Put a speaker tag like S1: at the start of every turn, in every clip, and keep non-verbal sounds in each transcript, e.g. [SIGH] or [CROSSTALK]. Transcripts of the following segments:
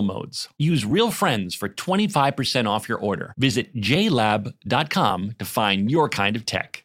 S1: modes. Use Real Friends for 25% off your order. Visit jlab.com to find your kind of tech.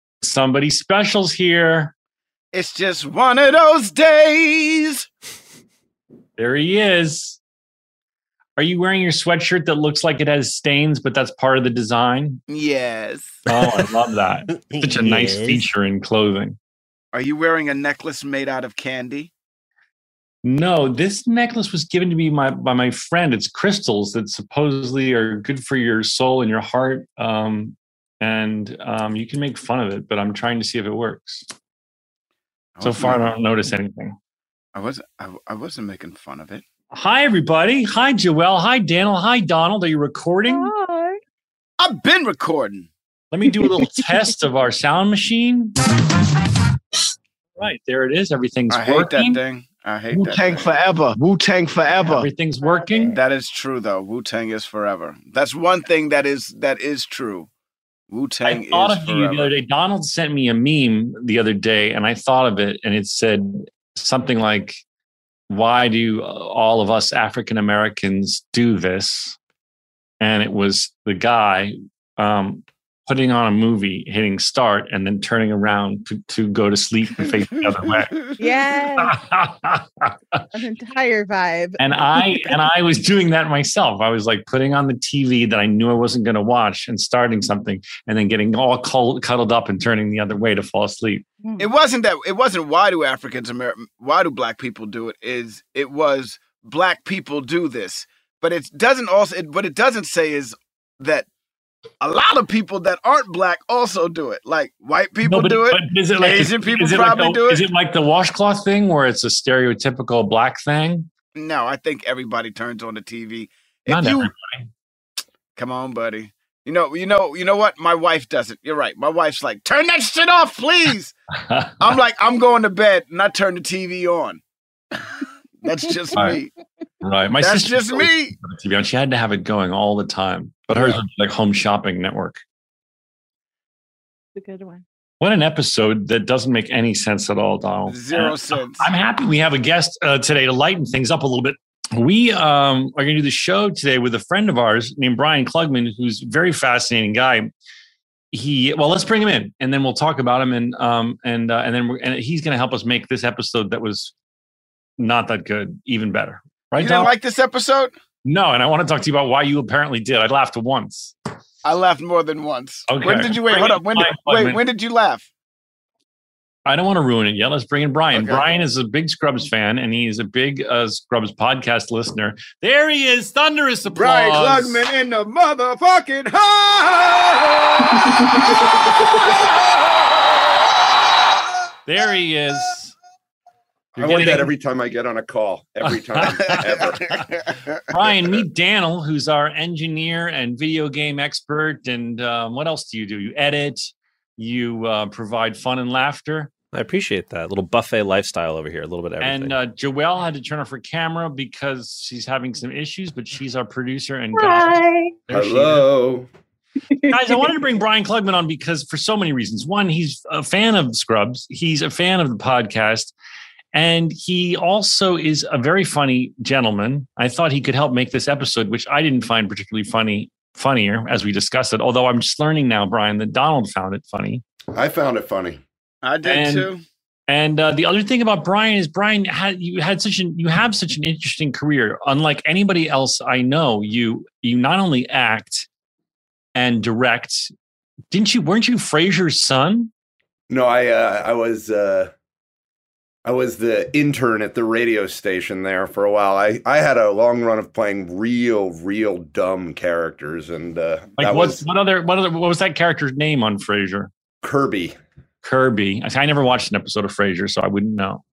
S1: Somebody special's here.
S2: It's just one of those days.
S1: There he is. Are you wearing your sweatshirt that looks like it has stains, but that's part of the design?
S2: Yes.
S1: Oh, I love that. [LAUGHS] Such a nice feature in clothing.
S2: Are you wearing a necklace made out of candy?
S1: No, this necklace was given to me my, by my friend. It's crystals that supposedly are good for your soul and your heart. Um, and um, you can make fun of it, but I'm trying to see if it works. So far, I don't notice anything.
S2: I wasn't. I, I wasn't making fun of it.
S1: Hi, everybody. Hi, Joelle. Hi, Daniel. Hi, Donald. Are you recording?
S3: Hi.
S2: I've been recording.
S1: Let me do a little test of our sound machine. Right, there it is. Everything's working.
S2: I hate
S1: working.
S2: that thing. I hate
S4: Wu
S2: that.
S4: Tang forever. Wu Tang forever.
S1: Everything's working.
S2: That is true, though. Wu Tang is forever. That's one thing that is that is true. Wu Tang
S1: I thought
S2: is
S1: of you the other day. Donald sent me a meme the other day, and I thought of it, and it said something like, "Why do all of us African Americans do this?" And it was the guy um, putting on a movie, hitting start, and then turning around to, to go to sleep and face the other way. [LAUGHS] [LAUGHS]
S3: Yes, an entire vibe.
S1: and I and I was doing that myself. I was like putting on the TV that I knew I wasn't going to watch and starting something, and then getting all cuddled, cuddled up and turning the other way to fall asleep.
S2: It wasn't that. It wasn't why do Africans American? Why do Black people do it? Is it was Black people do this? But it doesn't also. It, what it doesn't say is that a lot of people that aren't Black also do it. Like white people
S1: No, but-
S2: do it.
S1: but is it like
S2: Asian people
S1: is it
S2: probably
S1: like the,
S2: do it.
S1: Is it like the washcloth thing where it's a stereotypical black thing?
S2: No, I think everybody turns on the TV. If
S1: Not
S2: you
S1: everybody.
S2: come on, buddy. You know, you know, you know what? My wife does it. You're right. My wife's like, turn that shit off, please. [LAUGHS] I'm like, I'm going to bed and I turn the TV on. [LAUGHS] That's just
S1: Right.
S2: me.
S1: right. My
S2: That's just me.
S1: put the TV on. She had to have it going all the time, but hers was like home shopping network.
S3: It's a good one.
S1: What an episode that doesn't make any sense at all, Donald.
S2: Zero
S1: And
S2: sense.
S1: I'm happy we have a guest uh, today to lighten things up a little bit. We um, are going to do the show today with a friend of ours named Brian Klugman, who's a very fascinating guy. He well, let's bring him in, and then we'll talk about him, and um, and uh, and then we're, and he's going to help us make this episode that was not that good even better, right?
S2: you didn't
S1: Donald?
S2: like this episode?
S1: no, and I want to talk to you about why you apparently did. I laughed once.
S2: I laughed more than once.
S1: Okay.
S2: When did you wait?
S1: Bring
S2: Hold up. When did, wait, when did you laugh?
S1: I don't want to ruin it yet. Let's bring in Brian.
S2: Okay.
S1: Brian is a big Scrubs fan, and he's a big uh, Scrubs podcast listener. There he is, thunderous applause.
S2: Brian Klugman in the motherfucking house. [LAUGHS]
S1: There he is.
S4: I want that every time I get on a call. Every [LAUGHS] time, ever.
S1: Brian, meet Daniel, who's our engineer and video game expert. And um, what else do you do? You edit, you uh, provide fun and laughter.
S5: I appreciate that little buffet lifestyle over here. A little bit of everything.
S1: And uh, Joelle had to turn off her camera because she's having some issues, but she's our producer and guide.
S3: Hi.
S1: There.
S4: Hello.
S1: Guys, I wanted to bring Brian Klugman on because for so many reasons. One, he's a fan of Scrubs, he's a fan of the podcast, and he also is a very funny gentleman. I thought he could help make this episode, which I didn't find particularly funny, funnier as we discussed it. Although I'm just learning now, Brian, that Donald found it funny.
S4: I found it funny.
S2: I did
S1: And-
S2: too.
S1: And uh, the other thing about Brian is Brian had you had such an you have such an interesting career. Unlike anybody else I know, you you not only act and direct. Didn't you? Weren't you Frasier's son?
S4: No, I uh, I was uh, I was the intern at the radio station there for a while. I, I had a long run of playing real, real dumb characters, and uh,
S1: Like
S4: that
S1: what?
S4: was
S1: What other? What other? What was that character's name on Frasier?
S4: Kirby.
S1: Kirby. I, I never watched an episode of Frasier, so I wouldn't know.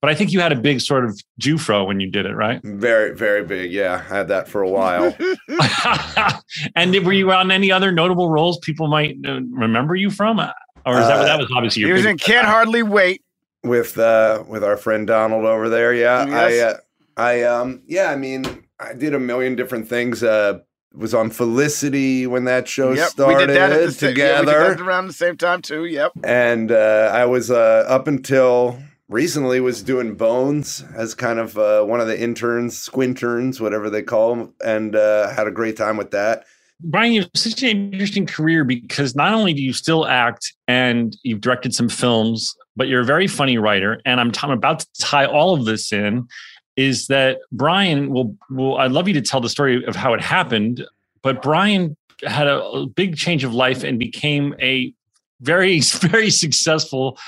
S1: But I think you had a big sort of Jewfro when you did it, right?
S4: Very, very big. Yeah, I had that for a while. [LAUGHS] [LAUGHS]
S1: and were you on any other notable roles people might uh, remember you from, Uh, or is that
S4: Uh,
S1: that was obviously your
S2: he was in Can't Hardly Wait.
S4: With uh with our friend Donald over there. Yeah, I
S2: Yes.
S4: uh, I um yeah, I mean, I did a million different things. Uh was on Felicity when that show
S2: Yep,
S4: started
S2: we did that at the sa- yeah, we did
S4: together.
S2: that around the same time too. Yep.
S4: and uh I was uh up until recently was doing Bones as kind of uh one of the interns, squinterns, whatever they call them, and uh had a great time with that.
S1: Brian, you have such an interesting career because not only do you still act and you've directed some films, but you're a very funny writer. And I'm, I'm about to tie all of this in. Is that Brian? Will will I'd love you to tell the story of how it happened. But Brian had a, a big change of life and became a very [LAUGHS] very successful.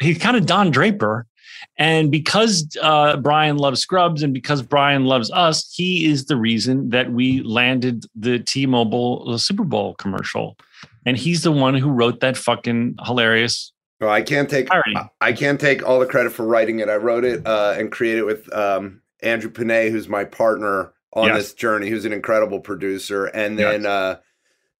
S1: He's kind of Don Draper. And because uh, Brian loves Scrubs and because Brian loves us, he is the reason that we landed the T Mobile Super Bowl commercial. And he's the one who wrote that fucking hilarious
S4: Well, I can't take I can't take all the credit for writing it. I wrote it uh, and created it with um, Andrew Panay, who's my partner on
S1: Yes.
S4: this journey, who's an incredible producer. And then
S1: Yes.
S4: uh,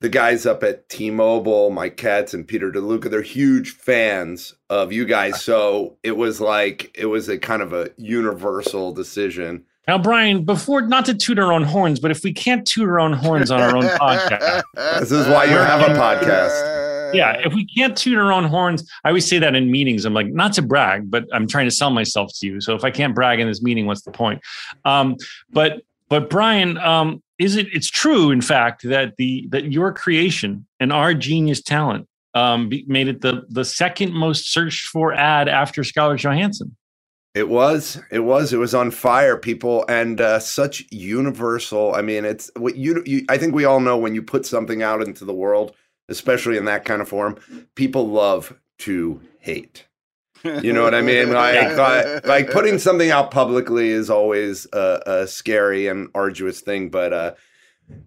S4: the guys up at T-Mobile, Mike Katz and Peter DeLuca, they're huge fans of you guys. So it was like it was a kind of a universal decision.
S1: Now, Brian, before not to toot our own horns, but if we can't toot our own horns on our own [LAUGHS] podcast,
S4: This is why you have a podcast.
S1: Yeah, if we can't toot our own horns, I always say that in meetings. I'm like, not to brag, but I'm trying to sell myself to you. So if I can't brag in this meeting, what's the point? Um, but but Brian, um, is it? It's true, in fact, that the that your creation and our genius talent um, made it the the second most searched for ad after Scarlett Johansson.
S4: It was, it was, it was on fire, people, and uh, such universal. I mean, it's what you, you. I think we all know when you put something out into the world, especially in that kind of form, people love to hate. You know what I mean? [LAUGHS] Like, like, like putting something out publicly is always a, a scary and arduous thing, but uh,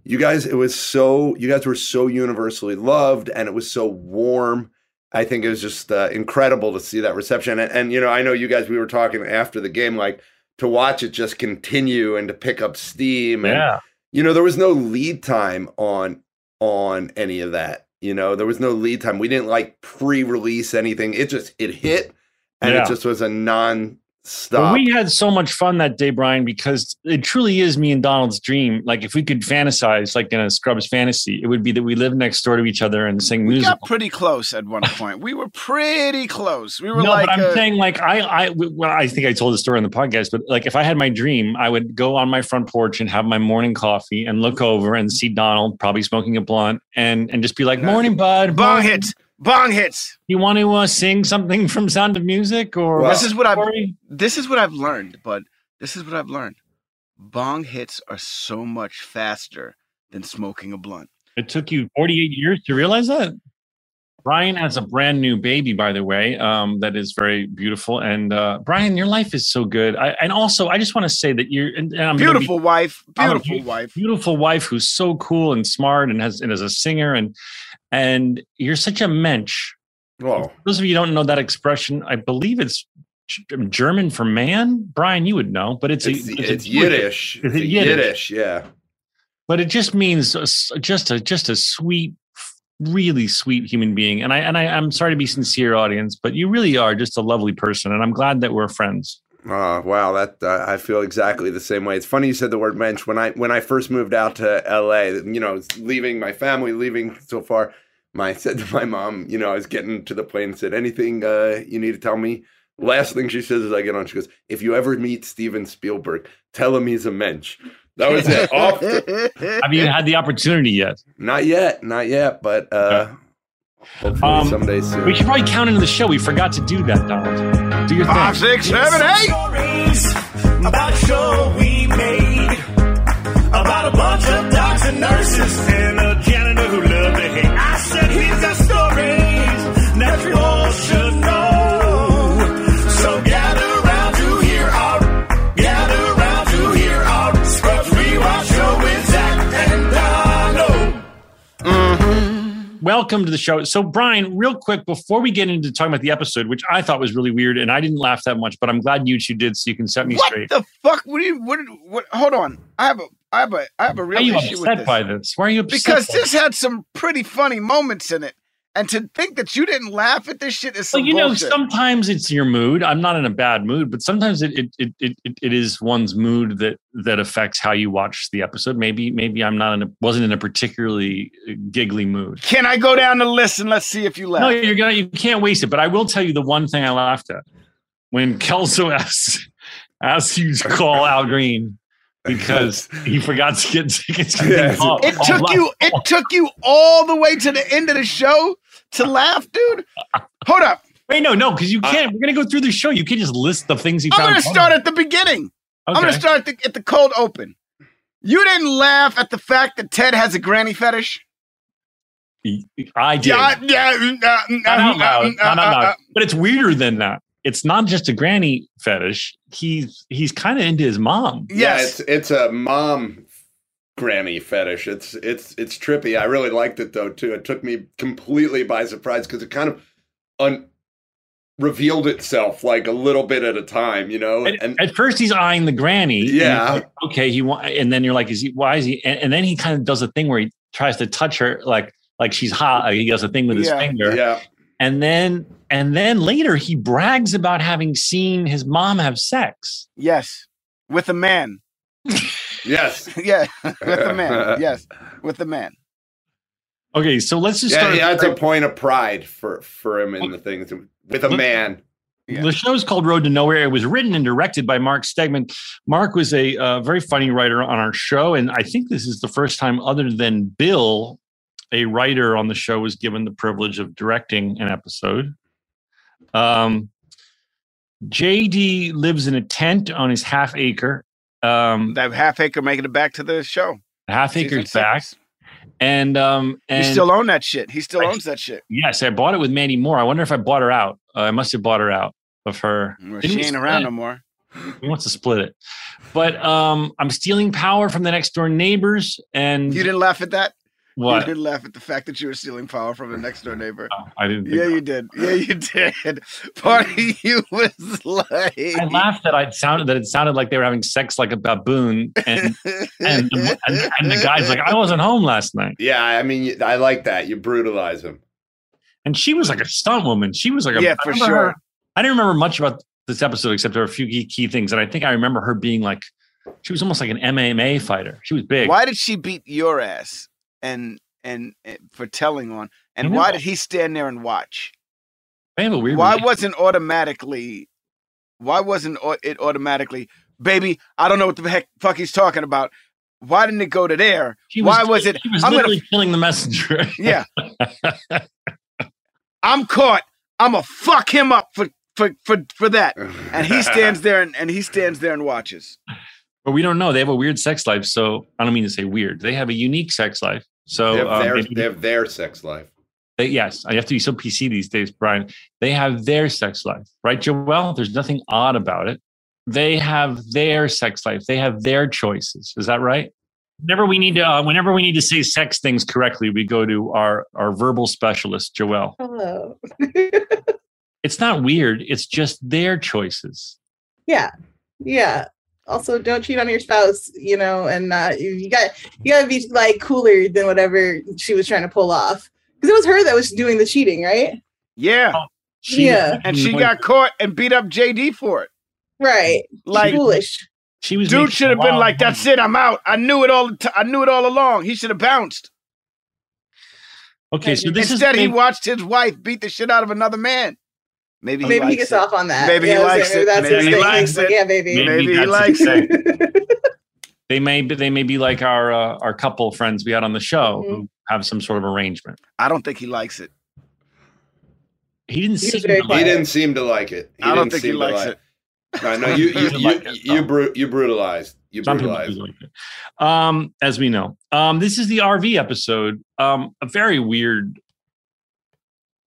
S4: you guys, it was so. You guys were so universally loved, and it was so warm. I think it was just uh, incredible to see that reception. And, and, you know, I know you guys, we were talking after the game, like to watch it just continue and to pick up steam. And,
S1: Yeah,
S4: you know, there was no lead time on on any of that. You know, there was no lead time. We didn't like pre-release anything. It just it hit and
S1: Yeah.
S4: it just was a
S1: But
S4: non-stop.
S1: we had so much fun that day, Brian, because it truly is me and Donald's dream. Like if we could fantasize, like in a Scrubs fantasy, it would be that we live next door to each other and sing
S2: We
S1: music.
S2: got pretty close at one point. We were pretty close. We were
S1: no,
S2: like,
S1: but I'm
S2: uh,
S1: saying like I, I, well, I think I told the story on the podcast, but like if I had my dream, I would go on my front porch and have my morning coffee and look over and see Donald probably smoking a blunt and and just be like, "Morning, bud.
S2: bong hits, bong hits.
S1: You want to uh, sing something from Sound of Music or
S4: Well,
S2: This is what I've this is what I've learned, but this is what I've learned. Bong hits are so much faster than smoking a blunt.
S1: It took you 48 years to realize that. Brian has a brand new baby, by the way, um, that is very beautiful. And uh, Brian, your life is so good. I, and also, I just want to say that you're and, and I'm gonna be-
S2: Beautiful wife.
S1: A
S2: Beautiful wife.
S1: beautiful wife who's so cool and smart and has and is a singer and and you're such a mensch.
S4: Whoa.
S1: Those of you who don't know that expression, I believe it's German for man. Brian, you would know, but it's
S4: It's,
S1: a,
S4: it's Yiddish.
S1: Is
S4: It's
S1: Yiddish?
S4: Yiddish, yeah.
S1: but it just means just a just a sweet really sweet human being and i and I, i'm sorry to be sincere audience but you really are just a lovely person and i'm glad that we're friends
S4: Oh wow, that uh, I feel exactly the same way. It's funny you said the word mensch. When I when I first moved out to L.A., you know, leaving my family, leaving so far, my [LAUGHS] said to my mom, you know, I was getting to the plane and said, "Anything uh, you need to tell me?" Last thing she says as I get on, she goes, "If you ever meet Steven Spielberg, tell him he's a mensch." That was it. [LAUGHS] Off.
S1: have you had the opportunity yet
S4: Not yet, not yet, but uh, hopefully
S1: Um,
S4: someday soon.
S1: we should probably count into the show we forgot to do that donald do your thing
S2: Five, six, seven, eight.
S6: Stories about a show we made about a bunch of docs and nurses
S1: welcome to the show so brian real quick before we get into talking about the episode which i thought was really weird and i didn't laugh that much but i'm glad you two did so you can set me
S2: What
S1: straight What
S2: the fuck? What do you? What, what? Hold on. I have a. I have a. I have a
S1: why
S2: real
S1: are you
S2: issue with this.
S1: by this why are you upset
S2: because this had some pretty funny moments in it, and to think that you didn't laugh at this shit is some
S1: Well, you know, sometimes it's your mood. I'm not in a bad mood, but sometimes it it, it it it it is one's mood that that affects how you watch the episode. Maybe maybe I'm not in a wasn't in a particularly uh, giggly mood.
S2: Can I go down the list and let's see if you laugh?
S1: No, you're gonna you can't waste it. But I will tell you the one thing I laughed at when Kelso [LAUGHS] asked asked you to call Al Green because [LAUGHS] he forgot to get tickets. to the
S4: Yes.
S1: ball.
S2: It
S1: Oh,
S2: took
S1: wow.
S2: you. It took you all the way to the end of the show to laugh, dude. Hold up.
S1: Wait, no, no, because you can't. We're gonna go through the show. You can't just list the things you
S2: I'm
S1: found.
S2: gonna
S1: funny.
S2: start at the beginning. I'm gonna start at the, at the cold open. You didn't laugh at the fact that Ted has a granny fetish.
S1: I did.
S2: Yeah, yeah. uh,
S1: not out
S2: uh,
S1: loud, not
S2: uh,
S1: out
S2: uh,
S1: loud. But it's weirder than that. It's not just a granny fetish. He's he's kind of into his mom.
S4: Yeah, it's it's a mom granny fetish. It's it's it's trippy. I really liked it though too. It took me completely by surprise because it kind of un- revealed itself like a little bit at a time, you know.
S1: At,
S4: And
S1: at first, he's eyeing the granny.
S4: Yeah.
S1: like, okay. He want, and then you're like, is he? Why is he? And, and then he kind of does a thing where he tries to touch her, like like she's hot. He does a thing with his
S2: Yeah.
S1: finger.
S4: yeah,
S1: And then and then later he brags about having seen his mom have sex.
S2: Yes, with a man. [LAUGHS]
S4: yes, [LAUGHS]
S2: Yeah, with a man. [LAUGHS] Yes, with a man.
S1: Okay, so let's just
S4: yeah.
S1: start.
S4: He adds a point of pride for for him in the things with a man.
S2: Yeah.
S1: The is called Road to Nowhere. It was written and directed by Mark Stegemann. Mark was a uh, very funny writer on our show, and I think this is the first time, other than Bill, a writer on the show was given the privilege of directing an episode. Um, JD lives in a tent on his half acre. Um,
S2: That half acre making it back to the show.
S1: half
S2: acre
S1: acre's back,
S2: six.
S1: and um, and
S2: You still own that shit. He still
S1: I-
S2: owns that shit.
S1: yes, I bought it with Mandy Moore. I wonder if I bought her out. Uh, I must have bought her out of her.
S2: Well, She ain't around
S1: it?
S2: no more.
S1: He wants to split it. But um, I'm stealing power from the next door neighbors. And
S2: You didn't laugh at that.
S1: What?
S2: You didn't laugh at the fact that you were stealing power from a next door neighbor.
S1: Oh, I didn't. Think
S2: Yeah,
S1: about
S2: you did. Yeah, you did. [LAUGHS] Part of mm. you was like.
S1: I laughed that I sounded that it sounded like they were having sex like a baboon, and and the, and, and the guy's like, I wasn't home last night,
S4: Yeah, I mean, I like that. You brutalize him.
S1: and she was like a stunt woman. She was like a
S2: yeah, for
S1: remember
S2: sure.
S1: her- I didn't remember much about this episode except there were a few key, key things, and I think I remember her being like, she was almost like an MMA fighter. She was big.
S2: Why did she beat your ass and and, and for telling on? And
S1: You
S2: why
S1: know-
S2: did he stand there and watch?
S1: They have a weird.
S2: Why wasn't automatically? Why wasn't it automatically? Baby, I don't know what the heck fuck he's talking about. Why didn't it go to there?
S1: She
S2: why was it-
S1: She was
S2: I'm gonna-
S1: literally killing the messenger.
S2: Yeah, I'm caught. I'm gonna fuck him up for for for for that. And he stands [LAUGHS] there and, and he stands there and watches.
S1: But we don't know. They have a weird sex life. So I don't mean to say weird. They have a unique sex life. So
S4: they, have
S1: um,
S4: their,
S1: maybe
S4: they have their sex life.
S1: They, yes, I have to be so PC these days, Brian. They have their sex life, right, Joel? There's nothing odd about it. They have their sex life. They have their choices. Is that right? Whenever we need to, uh, whenever we need to say sex things correctly, we go to our our verbal specialist, Joel.
S3: Hello. [LAUGHS]
S1: It's not weird. It's just their choices.
S3: yeah. Yeah. Also, don't cheat on your spouse, you know, and uh, you got you gotta be like cooler than whatever she was trying to pull off. Because it was her that was doing the cheating, right?
S2: Yeah,
S1: She-
S3: Yeah.
S2: and she got caught and beat up JD for it.
S3: Right.
S2: Like,
S3: Foolish.
S1: She was
S2: dude should have been like,
S1: of
S2: "That's it, I'm out. I knew it all. The t- I knew it all along. He should have bounced."
S1: Okay, so this
S2: Instead,
S1: is
S2: he watched his wife beat the shit out of another man. Maybe he
S3: Maybe he
S2: likes
S3: gets
S2: it.
S3: off on that.
S2: Maybe he likes
S3: saying,
S2: it.
S3: That's
S2: Maybe he
S3: thing.
S2: likes it.
S3: yeah, baby.
S1: Maybe
S2: Maybe he likes it. [LAUGHS]
S1: they may be they may be like our uh, our couple friends we had on the show
S3: Mm-hmm.
S1: who have some sort of arrangement.
S2: I don't think he likes it.
S1: He didn't
S3: He
S1: seem
S3: very
S1: to
S4: He
S1: like
S4: didn't seem to like it. He
S2: I don't
S4: didn't
S2: think he
S4: seem to
S2: likes
S4: like-
S2: it.
S4: No, no, you you [LAUGHS]
S1: He
S4: you
S1: liked it,
S4: you, bru- you brutalized. You
S1: Some
S4: brutalized.
S1: like. Um, as we know, um, this is the RV episode. Um, a very weird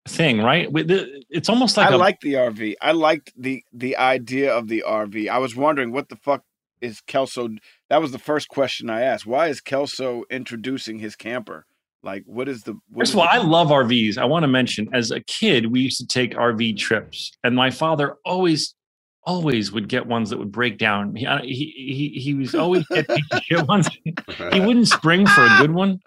S1: thing, right? With It's almost like
S2: I
S1: a,
S2: like the RV. I liked the the idea of the RV. I was wondering what the fuck is Kelso. That was the first question I asked. Why is Kelso introducing his camper? Like, what is the? What
S1: First
S2: is
S1: of all,
S2: the-
S1: I love RVs. I want to mention, as a kid, we used to take RV trips, and my father always, always would get ones that would break down. He he he, he was always get piece of shit ones. he wouldn't spring for a good one,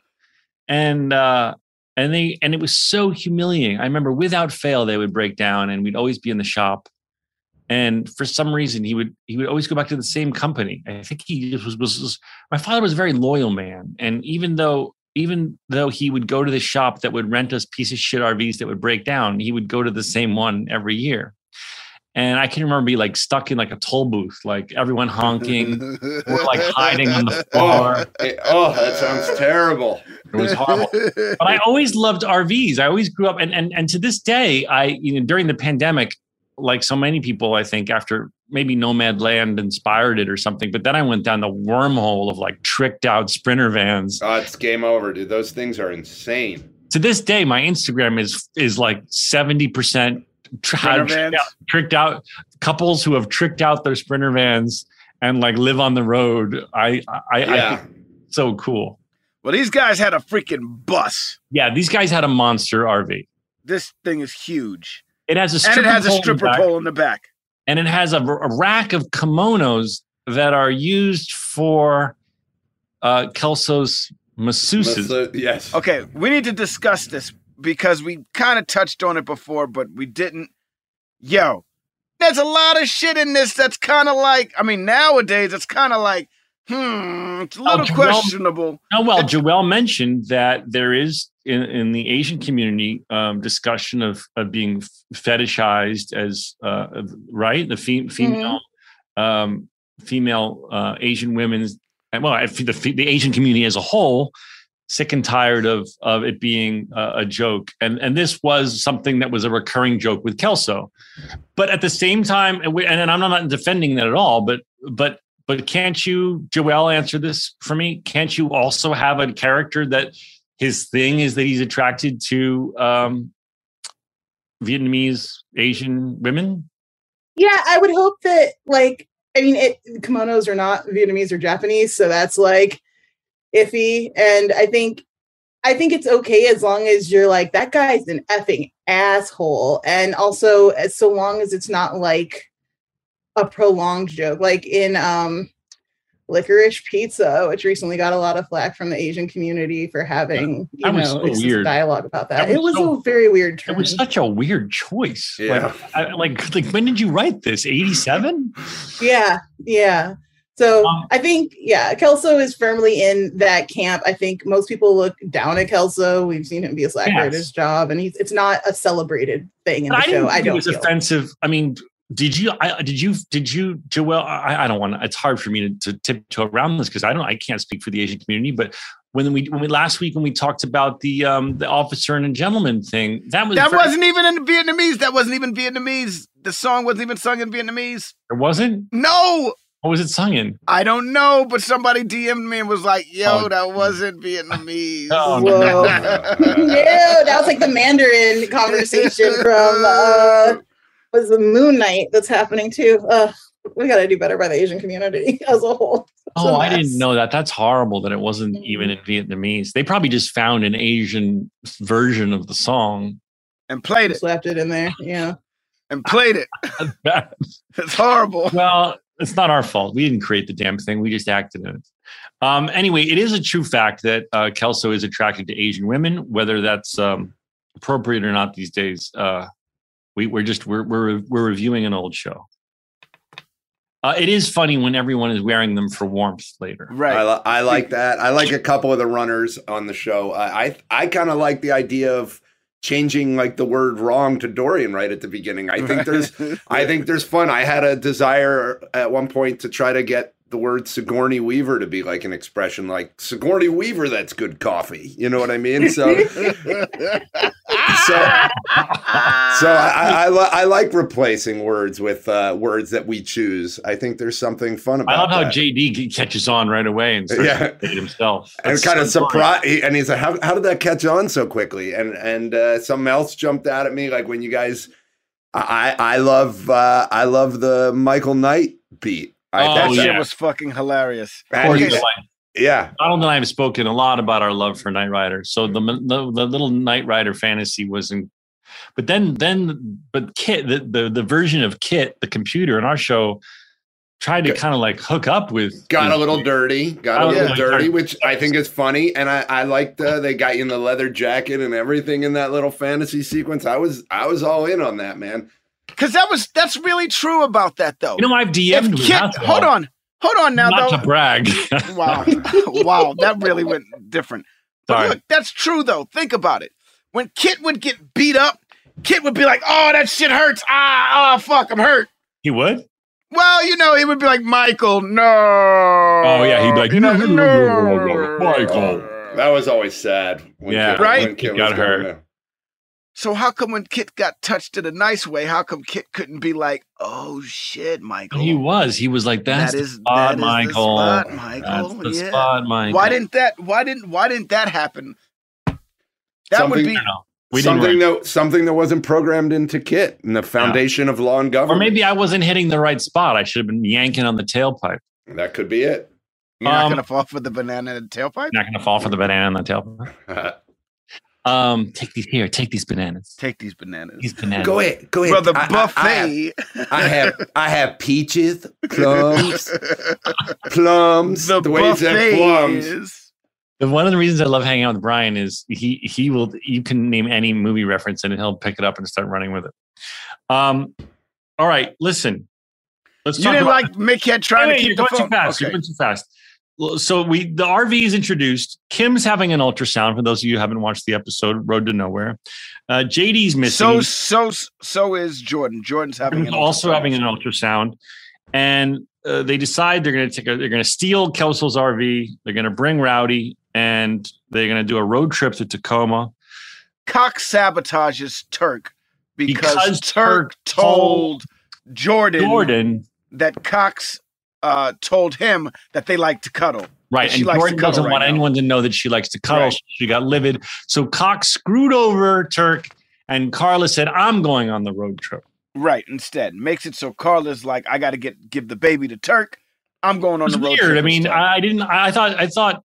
S1: and uh, and they and it was so humiliating. I remember without fail they would break down, and we'd always be in the shop. And for some reason, he would he would always go back to the same company. I think he was was, was my father was a very loyal man, and even though even though he would go to the shop that would rent us piece of shit RVs that would break down, he would go to the same one every year. And I can remember being like stuck in like a toll booth, like everyone honking, [LAUGHS] we're like hiding on the
S4: Oh,
S1: floor.
S4: it- oh, that sounds terrible.
S1: It was horrible. But I always loved RVs. I always grew up, and and and to this day, I you know during the pandemic, like so many people, I think after maybe Nomadland inspired it or something. But then I went down the wormhole of like tricked out sprinter vans.
S4: Oh, it's game over, dude. Those things are insane.
S1: To this day, my Instagram is is like seventy percent tricked
S2: vans?
S1: out, tricked out couples who have tricked out their sprinter vans and like live on the road. I I, I
S4: Yeah.
S1: think it's so cool.
S2: well, these guys had a freaking bus.
S1: Yeah, these guys had a monster RV.
S2: This thing is huge,
S1: It has a
S2: and
S1: stripper
S2: it has a
S1: pole in the
S2: stripper
S1: back.
S2: pole in the back.
S1: and it has a, a rack of kimonos that are used for uh, Kelso's masseuses.
S4: Let's- yes.
S2: Okay, we need to discuss this because we kind of touched on it before, but we didn't. Yo, there's a lot of shit in this that's kind of like, I mean, nowadays it's kind of like, hmm, it's a little
S1: Joel-
S2: questionable.
S1: Oh well, Joelle mentioned that there is in, in the Asian community um, discussion of, of being fetishized as uh, right the fe- female um, female uh, Asian women's well the the Asian community as a whole sick and tired of of it being a, a joke and and this was something that was a recurring joke with Kelso, but at the same time and, we, and I'm not defending that at all, but but but can't you, Joel, answer this for me? Can't you also have a character that his thing is that he's attracted to um, Vietnamese Asian women?
S3: Yeah, I would hope that like I mean it kimonos are not Vietnamese or Japanese, so that's like iffy. And I think I think it's okay as long as you're like, that guy's an effing asshole. And also as so long as it's not like a prolonged joke. Like in um Licorice Pizza, which recently got a lot of flack from the Asian community for having, you know,
S1: so weird.
S3: dialogue about that.
S1: That
S3: it
S1: was
S3: was
S1: so-
S3: a very weird
S1: It was such a weird choice.
S4: Yeah.
S1: Like, I, like, [LAUGHS] like when did you write this? 87?
S3: Yeah, yeah. So
S1: Um,
S3: I think, yeah, Kelso is firmly in that camp. I think most people look down at Kelso. We've seen him be a slacker at his job, and he's it's not a celebrated thing in the
S1: I
S3: show.
S1: didn't
S3: I
S1: think
S3: don't
S1: it was
S3: feel.
S1: offensive. I mean, did you? I, did you? Did you, Joel? I, I don't want. to It's hard for me to, to tiptoe around this because I don't. I can't speak for the Asian community. But when we when we last week when we talked about the um the officer and a gentleman thing, that was
S2: That
S1: very-
S2: wasn't even in Vietnamese. That wasn't even Vietnamese. The song wasn't even sung in Vietnamese.
S1: It wasn't.
S2: No,
S1: What What was it sung in?
S2: I don't know, but somebody DM'd me and was like, "Yo,
S1: Oh.
S2: that wasn't Vietnamese."
S1: Oh, [LAUGHS]
S3: Whoa. [LAUGHS] no, that was like the Mandarin conversation from uh was the Moon Knight that's happening too. Uh we gotta do better by the Asian community [LAUGHS] as a whole. It's
S1: Oh,
S3: a
S1: I didn't know that. That's horrible that it wasn't even in Vietnamese. They probably just found an Asian version of the song.
S2: and played it
S3: Slapped it in there. Yeah.
S2: and played it.
S1: well,
S2: It's horrible.
S1: It's not our fault. We didn't create the damn thing. We just acted in it. Um, anyway, it is a true fact that uh, Kelso is attracted to Asian women, whether that's um, appropriate or not these days. Uh, we, we're just we're, we're we're reviewing an old show. Uh, it is funny when everyone is wearing them for warmth later.
S4: I,
S2: Right.
S4: li- I like that. I like a couple of the runners on the show. I I, I kind of like the idea of changing like the word wrong to Dorian right at the beginning. I think there's [LAUGHS] I think there's fun. I had a desire at one point to try to get the word Sigourney Weaver to be like an expression like Sigourney Weaver that's good coffee. You know what I mean? So [LAUGHS] so so I I, li- I like replacing words with uh, words that we choose. I think there's something fun about
S1: I love how
S4: that.
S1: JD catches on right away and starts
S4: Yeah.
S1: to say it himself. [LAUGHS]
S4: and kind of
S1: so funny.
S4: surprised. And he's like, how, how did that catch on so quickly? And and uh, something else jumped out at me, like when you guys, I I love uh, I love the Michael Knight beat. I
S1: Oh,
S2: that
S4: think
S2: shit
S1: yeah.
S2: was fucking hilarious.
S1: Of
S4: and
S1: course,
S4: he's-
S1: it's like-
S4: yeah,
S1: Donald and I have spoken a lot about our love for Knight Rider. So the the, the little Knight Rider fantasy was in, but then then but Kit the, the the version of Kit the computer in our show tried to kind of like hook up with
S4: got a little dirty, got a little
S2: yeah.
S4: dirty, which I think is funny. And I I liked uh, they got you in the leather jacket and everything in that little fantasy sequence. I was I was all in on that man.
S2: Because that was that's really true about that though.
S1: You know, I've DM'd
S2: if Kit, hold on, hold on now though.
S1: not
S2: though.
S1: to brag.
S2: wow, wow, that really went different. But
S1: Sorry.
S2: look, that's true though. Think about it. When Kit would get beat up, Kit would be like, "Oh, that shit hurts. Ah, oh, fuck, I'm hurt."
S1: he would.
S2: Well, you know, he would be like, "Michael, no."
S1: Oh, yeah, he'd be like,
S2: You know,
S1: "No, no, no, no, Michael."
S4: That was always sad. When
S1: Yeah.
S4: Kit,
S2: Right?
S4: When Kit
S1: He got hurt.
S4: Down.
S2: So how come when Kit got touched in a nice way, how come Kit couldn't be like, "Oh shit, Michael"?
S1: He was. He was like, "That's
S2: That
S1: the
S2: is-
S1: spot,
S2: that is the
S1: Michael.
S2: spot, Michael.
S1: That's the
S2: Yeah.
S1: spot, Michael."
S2: Why didn't that? Why didn't? Why didn't that happen? That
S4: Something-
S2: would be
S1: don't know. We
S4: something that something that wasn't programmed into Kit and the foundation of law and government.
S1: or maybe I wasn't hitting the right spot. I should have been yanking on the tailpipe.
S4: that could be it.
S2: You're not
S1: Um,
S2: gonna fall for the banana in the tailpipe.
S1: Not going to fall for the banana on the tailpipe. [LAUGHS] Um, take these here. Take these bananas.
S2: Take these bananas.
S1: These bananas.
S4: go ahead, go ahead.
S2: Well, the
S4: I- I- I have-
S2: buffet.
S4: I have I have peaches, plums, plums.
S2: the
S4: the way
S2: buffet
S4: plums.
S2: is.
S1: And One of the reasons I love hanging out with Brian is he he will you can name any movie reference and he'll pick it up and start running with it. Um, all right, listen. Let's
S2: You
S1: talk
S2: didn't
S1: about
S2: like Mick had trying
S1: Wait,
S2: to
S1: you're
S2: keep the
S1: going
S2: phone.
S1: too fast. You're going too fast. So we the RV is introduced. Kim's having an ultrasound. For those of you who haven't watched the episode, Road to Nowhere. Uh, JD's missing.
S2: So so so is Jordan. Jordan's having an
S1: also
S2: ultrasound.
S1: having an ultrasound, and uh, they decide they're going to take a, they're going to steal Kelso's RV. They're going to bring Rowdy, and they're going to do a road trip to Tacoma.
S2: Cox sabotages Turk because,
S1: Because
S2: Turk
S1: Turk
S2: told Jordan,
S1: Jordan,
S2: that Cox uh, told him that they like to cuddle.
S1: right?
S2: She
S1: And
S2: likes to
S1: doesn't
S2: right
S1: want
S2: now.
S1: anyone to know that she likes to cuddle.
S2: Right.
S1: She got livid, so Cox screwed over Turk, and Carla said, "I'm going on the road trip."
S2: Right. Instead, makes it so Carla's like, I got to get give the baby to Turk. I'm going on the road.
S1: weird.
S2: trip
S1: I mean,
S2: instead.
S1: I I didn't. I thought. I thought.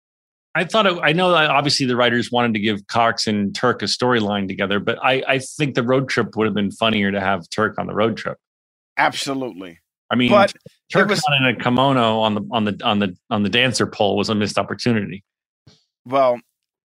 S1: I thought. It, I know that obviously the writers wanted to give Cox and Turk a storyline together, but I, I think the road trip would have been funnier to have Turk on the road trip.
S2: absolutely.
S1: I mean,
S2: But
S1: Turk
S2: was-
S1: in a kimono on the on the on the on the dancer pole was a missed opportunity.
S2: Well,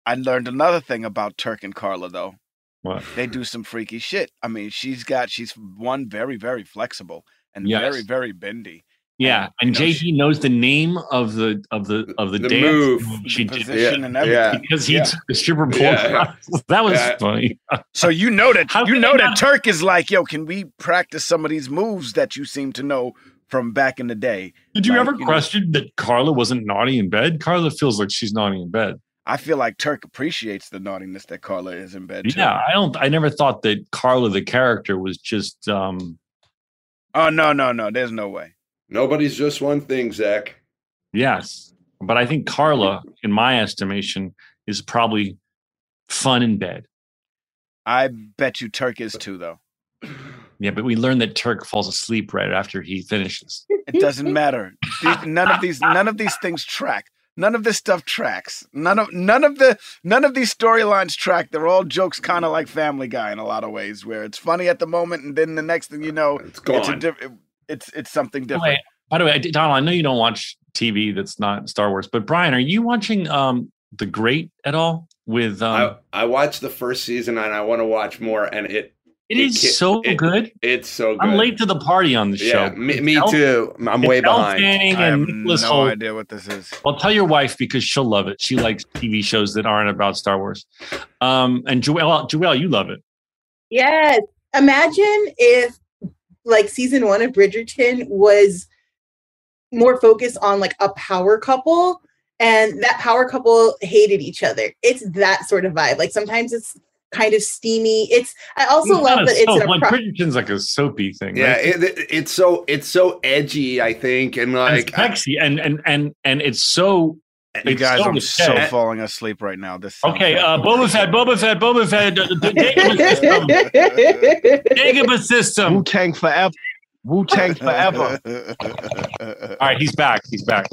S2: I learned another thing about Turk and Carla though.
S1: What?
S2: They do some freaky shit. I mean, she's got she's one very very flexible and
S1: Yes.
S2: very very bendy.
S1: Yeah,
S2: And,
S1: and
S2: you know,
S1: JD knows the name of the of the of the,
S4: The
S1: dance
S4: move.
S1: she
S2: the
S1: did
S2: position
S4: Yeah,
S2: and everything.
S4: yeah.
S1: because he
S4: Yeah.
S1: took the stripper pole.
S4: Yeah, yeah. [LAUGHS]
S1: that was
S4: Yeah.
S1: funny.
S2: So you know that
S1: How
S2: you know that
S1: not-
S2: Turk is like, yo, can we practice some of these moves that you seem to know from back in the day?
S1: Did you
S2: Like,
S1: ever
S2: you know-
S1: question that Carla wasn't naughty in bed? Carla feels like she's naughty in bed.
S2: I feel like Turk appreciates the naughtiness that Carla is in bed. Too.
S1: Yeah, I don't. I never thought that Carla, the character, was just. um
S2: Oh no no no! There's no way.
S4: Nobody's just one thing, Zach.
S1: Yes. But I think Carla, in my estimation, is probably fun in bed.
S2: I bet you Turk is too, though. [CLEARS THROAT]
S1: Yeah, but we learned that Turk falls asleep right after he finishes.
S2: It doesn't [LAUGHS] matter. These- none of these none of these things track. None of this stuff tracks. None of none of the none of these storylines track. They're all jokes, kind of like Family Guy in a lot of ways, where it's funny at the moment, and then the next thing you know,
S4: It's
S2: it's a
S4: gone.
S2: It's it's something
S1: By the
S2: different.
S1: way, by the way, I Donald, I know you don't watch TV that's not Star Wars, but Brian, are you watching um The Great at all? With um,
S4: I, I watched the first season and I want to watch more, and it
S1: it
S4: it
S1: is so
S4: it-
S1: good.
S4: it's so good.
S1: I'm late to the party on the
S4: Yeah,
S1: show.
S4: me, me
S1: Elle-
S4: too. I'm
S1: It's
S4: way
S1: Elle
S4: behind.
S1: Fanning
S2: I have
S1: Nicholas
S2: no
S1: Hoult.
S2: idea what this is.
S1: Well, tell your wife because she'll love it. She likes TV shows that aren't about Star Wars. Um, and Joelle, Joelle, you love it.
S3: Yes. Imagine if like season one of Bridgerton was more focused on like a power couple and that power couple hated each other. It's that sort of vibe. Like sometimes it's kind of steamy. It's I also
S1: It's
S3: love that it's
S1: soap.
S3: in a
S1: like
S3: pro-
S1: Bridgerton's like a soapy thing.
S4: Yeah,
S1: right?
S4: it, it- it's so it's so edgy. I think, and
S1: And
S4: like
S1: sexy and and and and it's so
S2: You
S1: It's
S2: guys,
S1: so
S2: I'm so
S1: sad.
S2: falling asleep right now. This sounds
S1: okay. Uh, Boba Fett, Boba Fett, Boba Fett. uh, Dagobah [LAUGHS] system. Dagobah system.
S2: Wu Tang forever. Wu Tang forever. [LAUGHS]
S1: All right, he's back. He's back.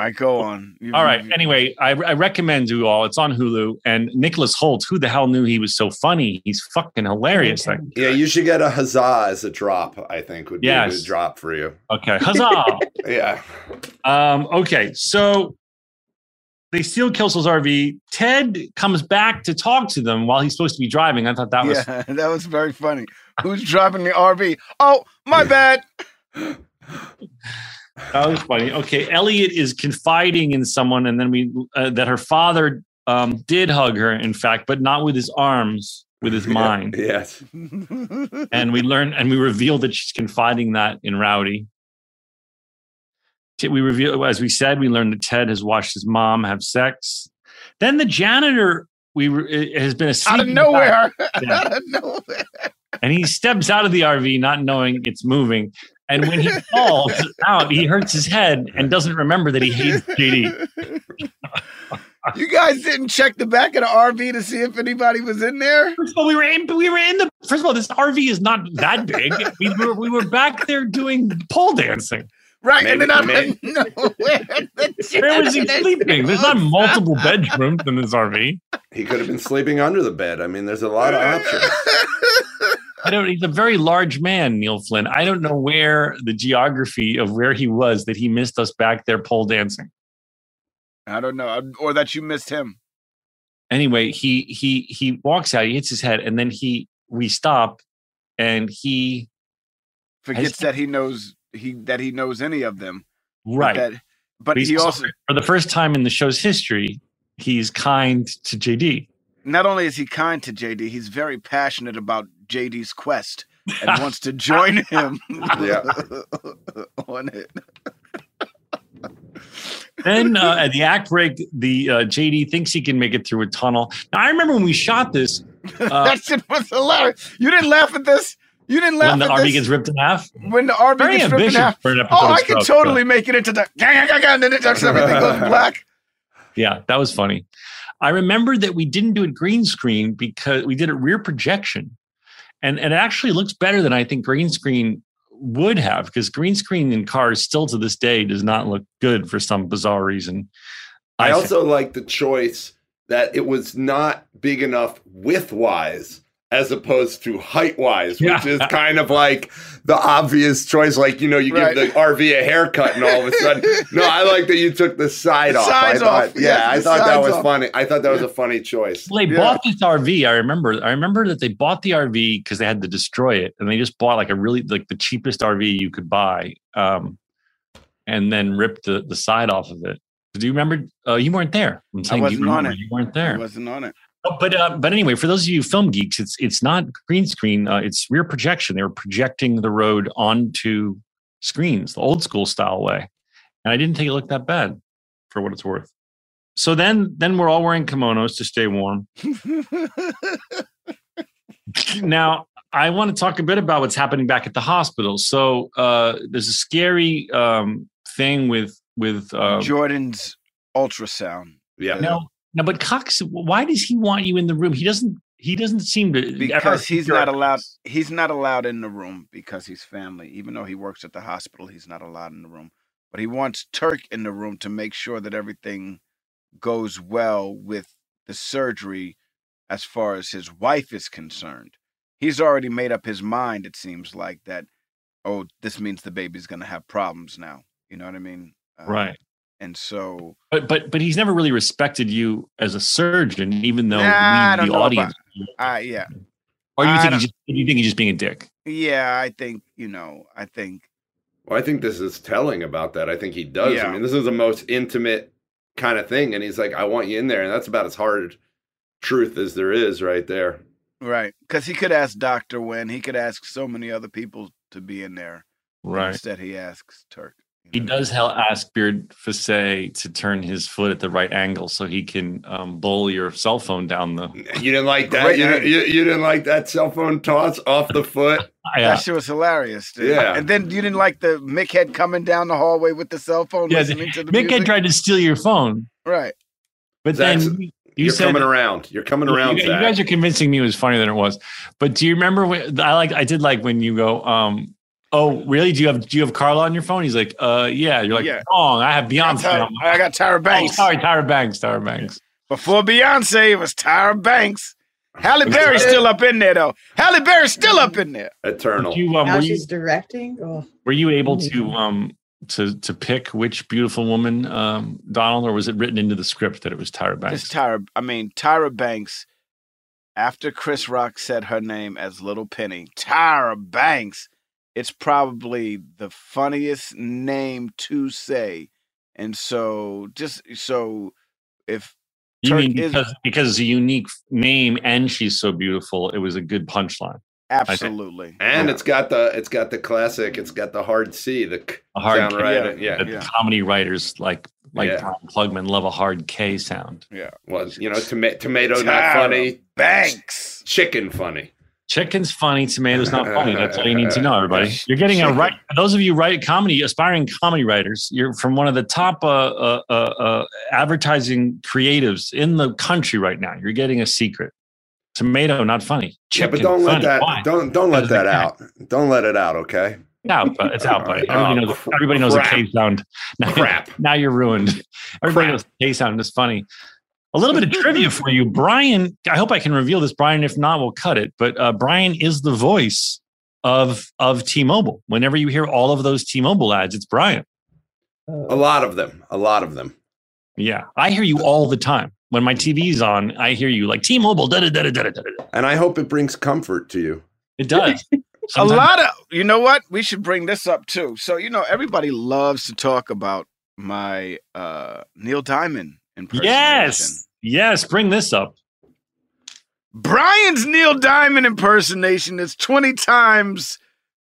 S2: All right, go on. You-
S1: All right.
S2: you-
S1: Anyway, I, I recommend you all. It's on Hulu. And Nicholas Hoult, who the hell knew he was so funny? He's fucking hilarious. Like,
S4: yeah, you should get a huzzah as a drop. I think would be a good drop for you.
S1: okay, huzzah! [LAUGHS]
S4: Yeah,
S1: um, okay, so they steal Kelso's RV. Ted comes back to talk to them while he's supposed to be driving. I thought that was
S2: yeah, [LAUGHS] that was very funny. Who's driving the RV? Oh, my bad. [LAUGHS]
S1: that was funny. Okay, Elliot is confiding in someone, and then we uh, that her father um, did hug her, in fact, but not with his arms, with his [LAUGHS] mind.
S4: yes. [LAUGHS]
S1: and we learn and we reveal that she's confiding that in Rowdy. We reveal, as we said, we learned that Ted has watched his mom have sex. Then the janitor we re- has been asleep
S2: Out of
S1: in the back,
S2: nowhere. [LAUGHS]
S1: Yeah.
S2: Out of nowhere.
S1: and he steps out of the RV not knowing it's moving. And when he [LAUGHS] falls out, he hurts his head and doesn't remember that he hates JD.
S2: You guys didn't check the back of the RV to see if anybody was in there?
S1: First of all, we were in, we were in the. First of all, this RV is not that big. We were we were back there doing pole dancing.
S2: Right,
S4: Maybe-
S2: and then I
S4: maybe- [LAUGHS]
S2: didn't know where the
S1: Where was he sleeping? There's not multiple bedrooms in this RV.
S4: He could have been sleeping under the bed. I mean, there's a lot of [LAUGHS] options.
S1: I don't. He's a very large man, Neil Flynn. I don't know where the geography of where he was that he missed us back there pole dancing.
S2: I don't know, or that you missed him.
S1: Anyway, he he he walks out. He hits his head, and then he we stop, and he
S2: Forgets that he knows he that he knows any of them. but
S1: right.
S2: That, but he also
S1: for the first time in the show's history, he's kind to JD.
S2: not only is he kind to JD, he's very passionate about JD's quest and wants to [LAUGHS] join him [LAUGHS]
S4: Yeah. [LAUGHS]
S2: on it.
S1: then uh, at the act break, the uh, JD thinks he can make it through a tunnel. Now I remember when we shot this uh,
S2: that shit was hilarious. You didn't laugh at this. You didn't laugh
S1: when the
S2: at
S1: RV
S2: this
S1: gets ripped in half.
S2: when the RV
S1: Very
S2: gets ripped in half.
S1: for an episode.
S2: Oh,
S1: of
S2: I can
S1: Scrubs,
S2: totally make it into the and then it just everything goes black.
S1: Yeah, that was funny. I remember that we didn't do it green screen because we did it rear projection. And, and it actually looks better than I think green screen would have because green screen in cars still to this day does not look good for some bizarre reason.
S4: I
S1: think.
S4: also like the choice that it was not big enough width wise as opposed to height wise, which is kind of like the obvious choice. Like, you know, you
S2: Right.
S4: give the RV a haircut and all of a sudden, [LAUGHS] no, I like that you took the side
S2: The
S4: off.
S2: sides
S4: I thought,
S2: off.
S4: yeah,
S2: Yes,
S4: I thought that was
S2: off.
S4: funny. I thought that was a funny choice.
S1: Well, they
S2: Yeah.
S1: bought this RV. I remember. I remember that they bought the RV because they had to destroy it, and they just bought like a really like the cheapest RV you could buy, um, and then ripped the the side off of it. Do you remember? Uh, you weren't there. I'm saying, do you
S2: wasn't on
S1: remember?
S2: it.
S1: You weren't there.
S2: I wasn't on it.
S1: But uh, but anyway, for those of you film geeks, it's it's not green screen. Uh, it's rear projection. They were projecting the road onto screens, the old school style way, and I didn't think it looked that bad, for what it's worth. So then then we're all wearing kimonos to stay warm. [LAUGHS] now I want to talk a bit about what's happening back at the hospital. So uh, there's a scary um, thing with with um,
S2: Jordan's ultrasound.
S4: Yeah.
S1: no, no. But Cox, why does he want you in the room? He doesn't. He doesn't seem to
S2: because he's not allowed he's not allowed in the room because he's family even though he works at the hospital he's not allowed in the room but he wants turk in the room to make sure that everything goes well with the surgery as far as his wife is concerned he's already made up his mind it seems like that oh this means the baby's going to have problems now you know what i mean Uh,
S1: Right.
S2: And so
S1: But but but he's never really respected you as a surgeon, even though
S2: Nah, I
S1: we,
S2: don't
S1: the
S2: know about-
S1: audience.
S2: yeah
S1: Or you
S2: I
S1: think
S2: don't-
S1: he's just, you think he's just being a dick?
S2: yeah i think you know i think
S4: Well, I think this is telling about that. I think he does.
S2: Yeah.
S4: I mean, this is the most intimate kind of thing, and he's like, "I want you in there," and that's about as hard truth as there is, right there.
S2: Right. Because he could ask Dr. Wen. He could ask so many other people to be in there.
S1: Right.
S2: Instead, he asks Turk. You
S1: He does hell ask Beardface to turn his foot at the right angle so he can um, bowl your cell phone down the.
S4: You didn't like that.
S2: Great
S4: You,
S2: name.
S4: you, you didn't like that cell phone toss off the foot. [LAUGHS]
S1: Yeah,
S2: That shit was hilarious. Dude.
S4: Yeah.
S2: And then you didn't like the Mick head coming down the hallway with the cell phone
S1: Yeah,
S2: listening to the
S1: Mick had
S2: music.
S1: tried to steal your phone,
S2: right.
S1: but
S4: Zach's-
S1: then you, you
S4: You're
S1: said
S4: coming around. You're coming around.
S1: You,
S4: Zach.
S1: guys are convincing me it was funnier than it was. But do you remember when I like I did like when you go, um, oh really? Do you have do you have Carla on your phone? He's like, uh yeah. You're like,
S2: Yeah.
S1: wrong. I have
S2: I got
S1: Beyonce.
S2: Tyra, I got Tyra
S1: Oh,
S2: Banks.
S1: sorry, Tyra Banks. Tyra Banks.
S2: Before Beyonce, it was Tyra Banks. Halle Berry's still up in there, though. Halle Berry's still up in there.
S4: Eternal.
S1: You, um,
S3: now
S1: were, you,
S3: she's directing. Oh,
S1: were you able to um to to pick which beautiful woman, um, Donald, or was it written into the script that it was Tyra Banks?
S2: Just Tyra. I mean, Tyra Banks. After Chris Rock said her name as Little Penny, Tyra Banks. It's probably the funniest name to say, and so just so if
S1: you
S2: Turk
S1: mean
S2: is-
S1: because because it's a unique name and she's so beautiful, it was a good punchline.
S2: absolutely,
S4: and
S2: Yeah.
S4: it's got the it's got the classic. It's got the hard C. The k
S1: A hard
S4: sound
S1: K.
S4: right.
S2: Yeah.
S4: Yeah.
S1: that
S2: Yeah.
S1: comedy writers like like
S4: Yeah.
S1: Brian Plugman love a hard K sound.
S2: yeah,
S4: Well, you know, toma- tomato not funny.
S2: Banks.
S4: Chicken funny.
S1: Chicken's funny, tomatoes not funny. That's all you need to know, everybody. [LAUGHS] You're getting a right. Those of you write comedy, aspiring comedy writers, you're from one of the top uh, uh, uh, uh, advertising creatives in the country right now. You're getting a secret. Tomato not funny.
S4: yeah,
S1: Chicken
S4: but don't let that
S1: Why?
S4: don't don't let that out. Don't let it out. Okay.
S1: Out, but it's out, buddy. [LAUGHS]
S4: Oh,
S1: Everybody knows.
S4: cr-
S1: Everybody knows a
S4: crap.
S1: K sound. [LAUGHS] Now,
S4: Crap.
S1: Now you're ruined. Everybody knows the K sound is funny. A little bit of [LAUGHS] trivia for you, Brian. I hope I can reveal this, Brian. If not, we'll cut it. But uh, Brian is the voice of of T-Mobile. Whenever you hear all of those T-Mobile ads, it's Brian.
S4: A lot of them. A lot of them.
S1: Yeah, I hear you all the time. When my TV's on, I hear you like T-Mobile. Da da da da da da. da.
S4: And I hope it brings comfort to you.
S1: It does. [LAUGHS]
S2: A lot of you know what? We should bring this up too. So you know, everybody loves to talk about my uh Neil Diamond impersonation.
S1: Yes, yes. Bring this up.
S2: Brian's Neil Diamond impersonation is 20 times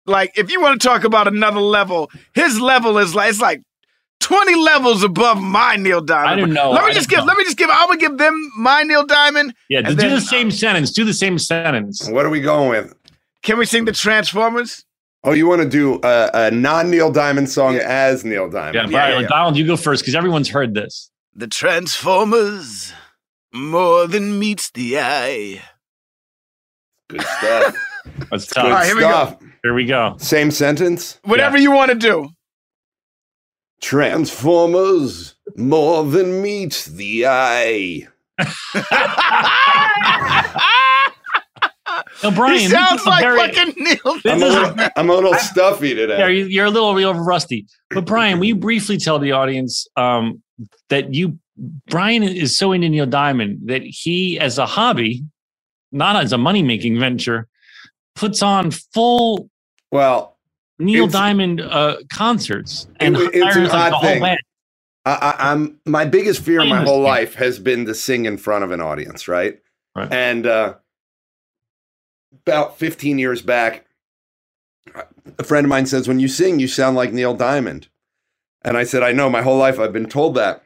S2: like if you want to talk about another level, his level is like it's like 20 levels above my Neil Diamond.
S1: I don't know.
S2: Let me
S1: I
S2: just give
S1: know.
S2: let me just give I would give them my Neil Diamond.
S1: Yeah, do
S2: then-
S1: the same sentence. Do the same sentence.
S4: What are we going with?
S2: Can we sing the Transformers?
S4: Oh, you want to do a, a non Neil Diamond song as Neil Diamond?
S1: Yeah,
S2: Yeah,
S1: Brian,
S2: yeah, yeah.
S1: Donald, you go first because everyone's heard this.
S2: The Transformers more than meets the eye.
S4: Good stuff. [LAUGHS]
S1: Let's
S4: Good
S1: talk.
S2: right, here we go.
S1: Here we go.
S4: Same sentence.
S2: Whatever you want to do.
S4: Transformers more than meets the eye. [LAUGHS]
S1: No, Brian,
S2: he sounds like
S1: very-
S2: fucking Neil.
S4: I'm a little, I'm a little stuffy today.
S1: Yeah, you- you're a little, little rusty. But Brian, will you briefly tell the audience um, that you, Brian is so into Neil Diamond that he, as a hobby, not as a money making venture, puts on full
S4: well,
S1: Neil Diamond uh, concerts and
S4: It- it's an
S1: hires like,
S4: odd
S1: the whole
S4: thing. I, I, I'm my biggest fear
S1: I
S4: my whole life has been to sing in front of an audience, right?
S1: Right.
S4: And uh, about 15 years back, a friend of mine says, "When you sing, you sound like Neil Diamond." And I said, "I know. My whole life, I've been told that."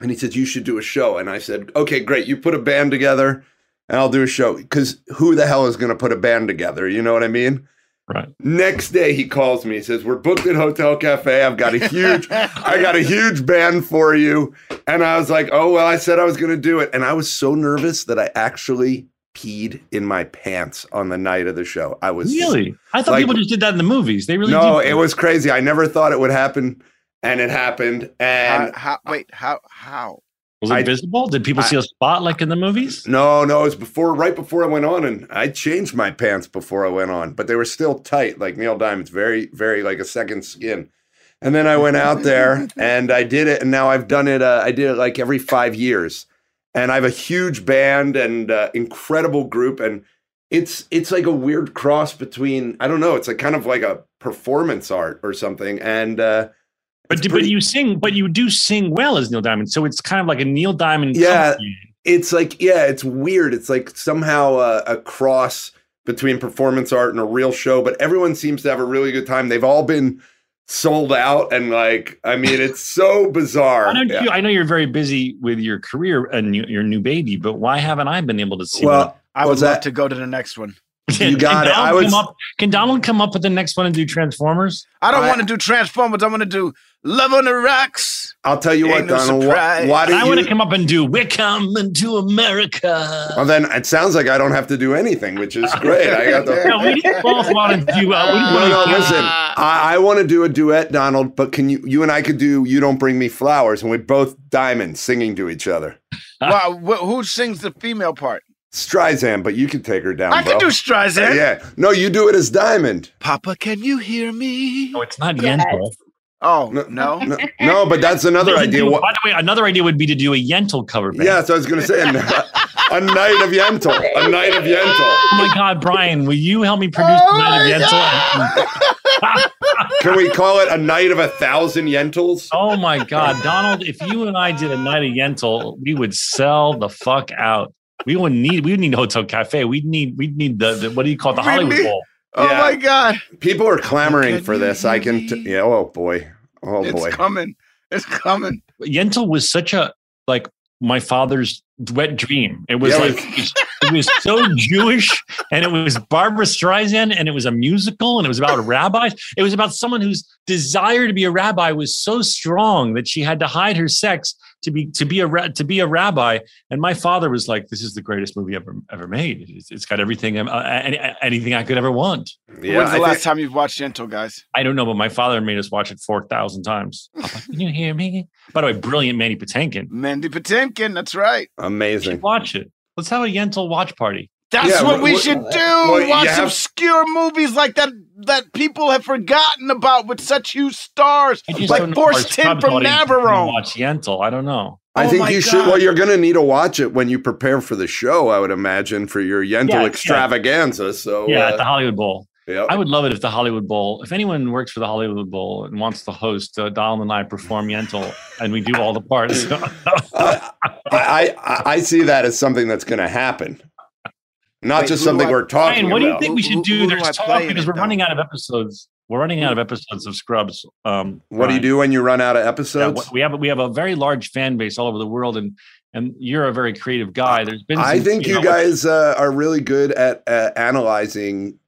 S4: And he said, "You should do a show." And I said, "Okay, great. You put a band together. and I'll do a show because who the hell is going to put a band together? You know what I mean?
S1: Right.
S4: Next day he calls me. He says, "We're booked at Hotel Cafe. I've got a huge, [LAUGHS] I got a huge band for you." And I was like, "Oh well, I said I was going to do it." And I was so nervous that I actually peed in my pants on the night of the show. I was
S1: Really? I thought
S4: Like-
S1: people just did that in the movies. They really
S4: no,
S1: do.
S4: it was crazy. I never thought it would happen, and it happened.
S2: How,
S4: And
S2: how, wait, how? How?
S1: Was it
S4: I-
S1: visible? Did people
S4: I-
S1: see a spot like in the movies?
S4: no, no, it was before, right before I went on, and I changed my pants before I went on, but they were still tight, like Neil Diamond's, very, very like a second skin. And then I went out there [LAUGHS] and I did it, and now I've done it. Uh, I did it like every five years, and I have a huge band and uh, incredible group, and it's it's like a weird cross between I don't know. It's like kind of like a performance art or something, and. uh
S1: But,
S4: it's
S1: do- but you sing, but you do sing well as Neil Diamond. So it's kind of like a Neil Diamond.
S4: Yeah.
S1: company.
S4: it's like yeah it's weird it's like somehow a, a cross between performance art and a real show but everyone seems to have a really good time they've all been sold out and like i mean it's [LAUGHS] so bizarre
S1: Why don't
S4: Yeah.
S1: you? I know you're very busy with your career and your new baby, but why haven't I been able to see?
S4: well
S2: I would
S4: What's
S2: love
S4: that?
S2: to go to the next one.
S1: One?
S4: you got
S1: can
S4: it. I
S1: Donald
S4: was-
S1: come up, can Donald come up with the next one and do Transformers?
S2: I don't want to do Transformers. I want to do Love on the Rocks.
S4: i'll tell you what
S2: Ain't no
S4: donald why,
S2: surprise.
S4: why
S1: I
S4: do
S1: want to come up and do "We're Coming to America."
S4: well then it sounds like i don't have to do anything which is great i got the [LAUGHS]
S1: no, we both want to do. Uh, we
S4: no, no,
S1: want-
S4: listen. I, I want to do a duet, Donald. But can you, you and I could do "You Don't Bring Me Flowers," and we're both diamonds singing to each other.
S2: wow, wh- who sings the female part?
S4: Streisand, but you can take her down.
S2: I can do Streisand.
S4: Yeah. No, you do it as Diamond.
S2: Papa, can you hear me?
S1: No, it's not
S3: Yes.
S1: Yentl.
S2: Oh
S4: No,
S2: no.
S4: No, no but that's another idea.
S1: do- by the way, another idea would be to do a Yentl cover band.
S4: yeah, so I was going to say a, a night of Yentl. A night of Yentl.
S1: Oh my God, Brian, will you help me produce
S2: Oh
S1: the Night of
S2: my
S1: Yentl? [LAUGHS]
S4: Can we call it a night of a thousand Yentls?
S1: Oh my God, Donald! If you and I did a night of Yentl, we would sell the fuck out. We wouldn't need. We would need Hotel Cafe. We'd need. We'd need the, the what do you call it? The
S2: We
S1: Hollywood
S2: need-
S1: Bowl.
S2: Oh
S4: Yeah.
S2: my God.
S4: People are clamoring for this. I can. T- yeah. Oh boy. Oh
S2: it's
S4: boy.
S2: It's coming. It's coming.
S1: Yentl was such a like my father's wet dream. It was
S4: Yeah,
S1: like
S4: it
S1: it was, it was so Jewish, and it was Barbra Streisand, and it was a musical, and it was about rabbis. It was about someone whose desire to be a rabbi was so strong that she had to hide her sex to be to be a ra- to be a rabbi. And my father was like, "This is the greatest movie ever ever made. It's, it's got everything, uh, any, anything I could ever want."
S4: Yeah.
S2: When's the
S4: I
S2: last
S4: think-
S2: time you've watched Yentl, guys?
S1: I don't know, but my father made us watch it four thousand times. [LAUGHS] Papa, Can you hear me? By the way, brilliant Manny Patinkin.
S2: Mandy Patinkin. That's right.
S4: Amazing.
S1: watch it. Let's have a Yentl watch party.
S2: That's
S4: Yeah,
S2: what we
S4: what-
S2: should do.
S4: well,
S2: Watch
S4: have-
S2: obscure movies like that that people have forgotten about with such huge stars, like
S1: don't know if our
S2: Force Ten from
S1: audience is gonna
S2: Navarone.
S1: Watch Yentl. I don't know.
S4: I
S2: Oh
S4: think
S2: my
S4: you should. Well, you're going to need to watch it when you prepare for the show. I would imagine for your Yentl
S1: Yeah, yeah.
S4: extravaganza. So
S1: yeah,
S4: uh,
S1: at the Hollywood Bowl.
S4: yeah.
S1: I would love it if the Hollywood Bowl, if anyone works for the Hollywood Bowl and wants to host, uh, Donald and I perform Yentl and we do all the parts.
S4: I, [LAUGHS] [LAUGHS] I, I I see that as something that's going to happen, not
S2: Wait,
S4: just something
S2: I-
S4: we're talking
S1: Brian, what do you think we should do?
S2: who do I
S1: There's
S2: play
S1: talk because we're
S2: though?
S1: running out of episodes. We're running out of episodes of Scrubs. Um,
S4: What do you do when you run out of
S1: Yeah,
S4: episodes?
S1: we have we have a very large fan base all over the world, and and you're a very creative guy. There's been
S4: I think you
S1: know,
S4: guys uh, are really good at uh, analyzing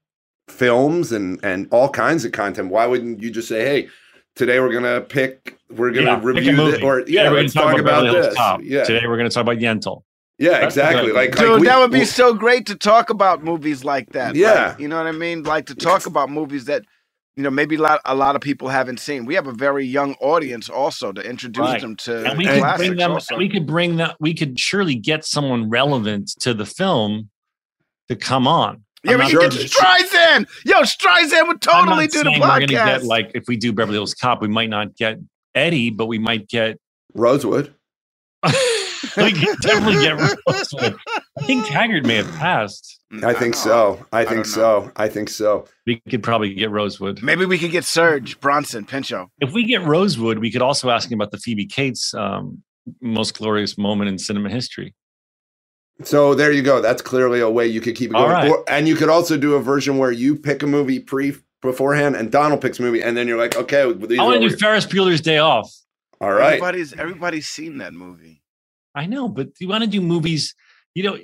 S4: films and and all kinds of content. Why wouldn't you just say, "Hey, today we're gonna pick, we're gonna
S1: Yeah,
S4: review
S1: movie.
S4: this," or
S1: Today
S4: yeah,
S1: we're
S4: let's
S1: gonna
S4: talk about
S1: Beverly Hills
S4: this. Yeah,
S1: Today we're going to talk about Yentl.
S4: Yeah, exactly. Like,
S2: Dude,
S4: like we-
S2: that would be
S4: we-
S2: so great to talk about movies like that.
S4: Yeah.
S2: Like, you know what I mean? Like to talk about movies that you know maybe a lot, a lot of people haven't seen. We have a very young audience also to introduce
S1: Right.
S2: them to
S1: And we could
S2: classics.
S1: bring them.
S2: also.
S1: We could bring that. We could surely get someone relevant to the film to come on.
S2: yeah,
S1: I'm
S2: we
S1: not
S2: should get
S1: gonna-
S2: Streisand. Yo, Streisand would
S1: I'm
S2: totally
S1: not
S2: do the
S1: saying We're gonna get like if we do Beverly Hills Cop, we might not get Eddie, but we might get.
S4: Rosewood. [LAUGHS]
S1: we could definitely get. Rosewood. I think Taggart may have passed.
S4: I think
S2: know.
S4: so. I
S2: don't
S4: think
S2: know.
S4: so. I think so.
S1: We could probably get Rosewood.
S2: Maybe we could get Serge Bronson Pinchot.
S1: If we get Rosewood, we could also ask him about the Phoebe Cates um, most glorious moment in cinema history.
S4: So there you go. That's clearly a way you could keep it going.
S1: right.
S4: Or, and you could also do a version where you pick a movie pre beforehand, and Donald picks a movie, and then you're like, okay, these
S1: I want to do Ferris Bueller's Day Off.
S4: all right.
S2: Everybody's everybody's seen that movie.
S1: I know, but you want to do movies. You know,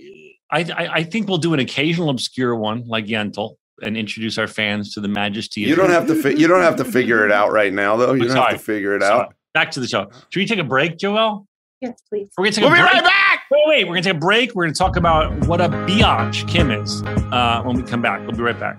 S1: I, I I think we'll do an occasional obscure one like Yentl and introduce our fans to the majesty.
S4: You
S1: of
S4: don't have to. Fi- you don't have to figure it out right now, though. You
S1: I'm
S4: don't have to figure it
S1: Sorry.
S4: out.
S1: Back to the show. Should we take a break, Joel?
S3: Yes, please.
S1: We're gonna take
S2: We'll
S1: a
S2: be
S1: break.
S2: right back.
S1: Wait, wait, we're gonna take a break. We're gonna talk about what a biatch Kim is uh, when we come back. We'll be right back.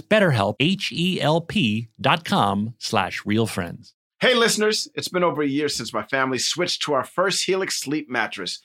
S1: betterhelp, H-E-L-P dot com slash realfriends.
S2: Hey, listeners, it's been over a year since my family switched to our first Helix sleep mattress.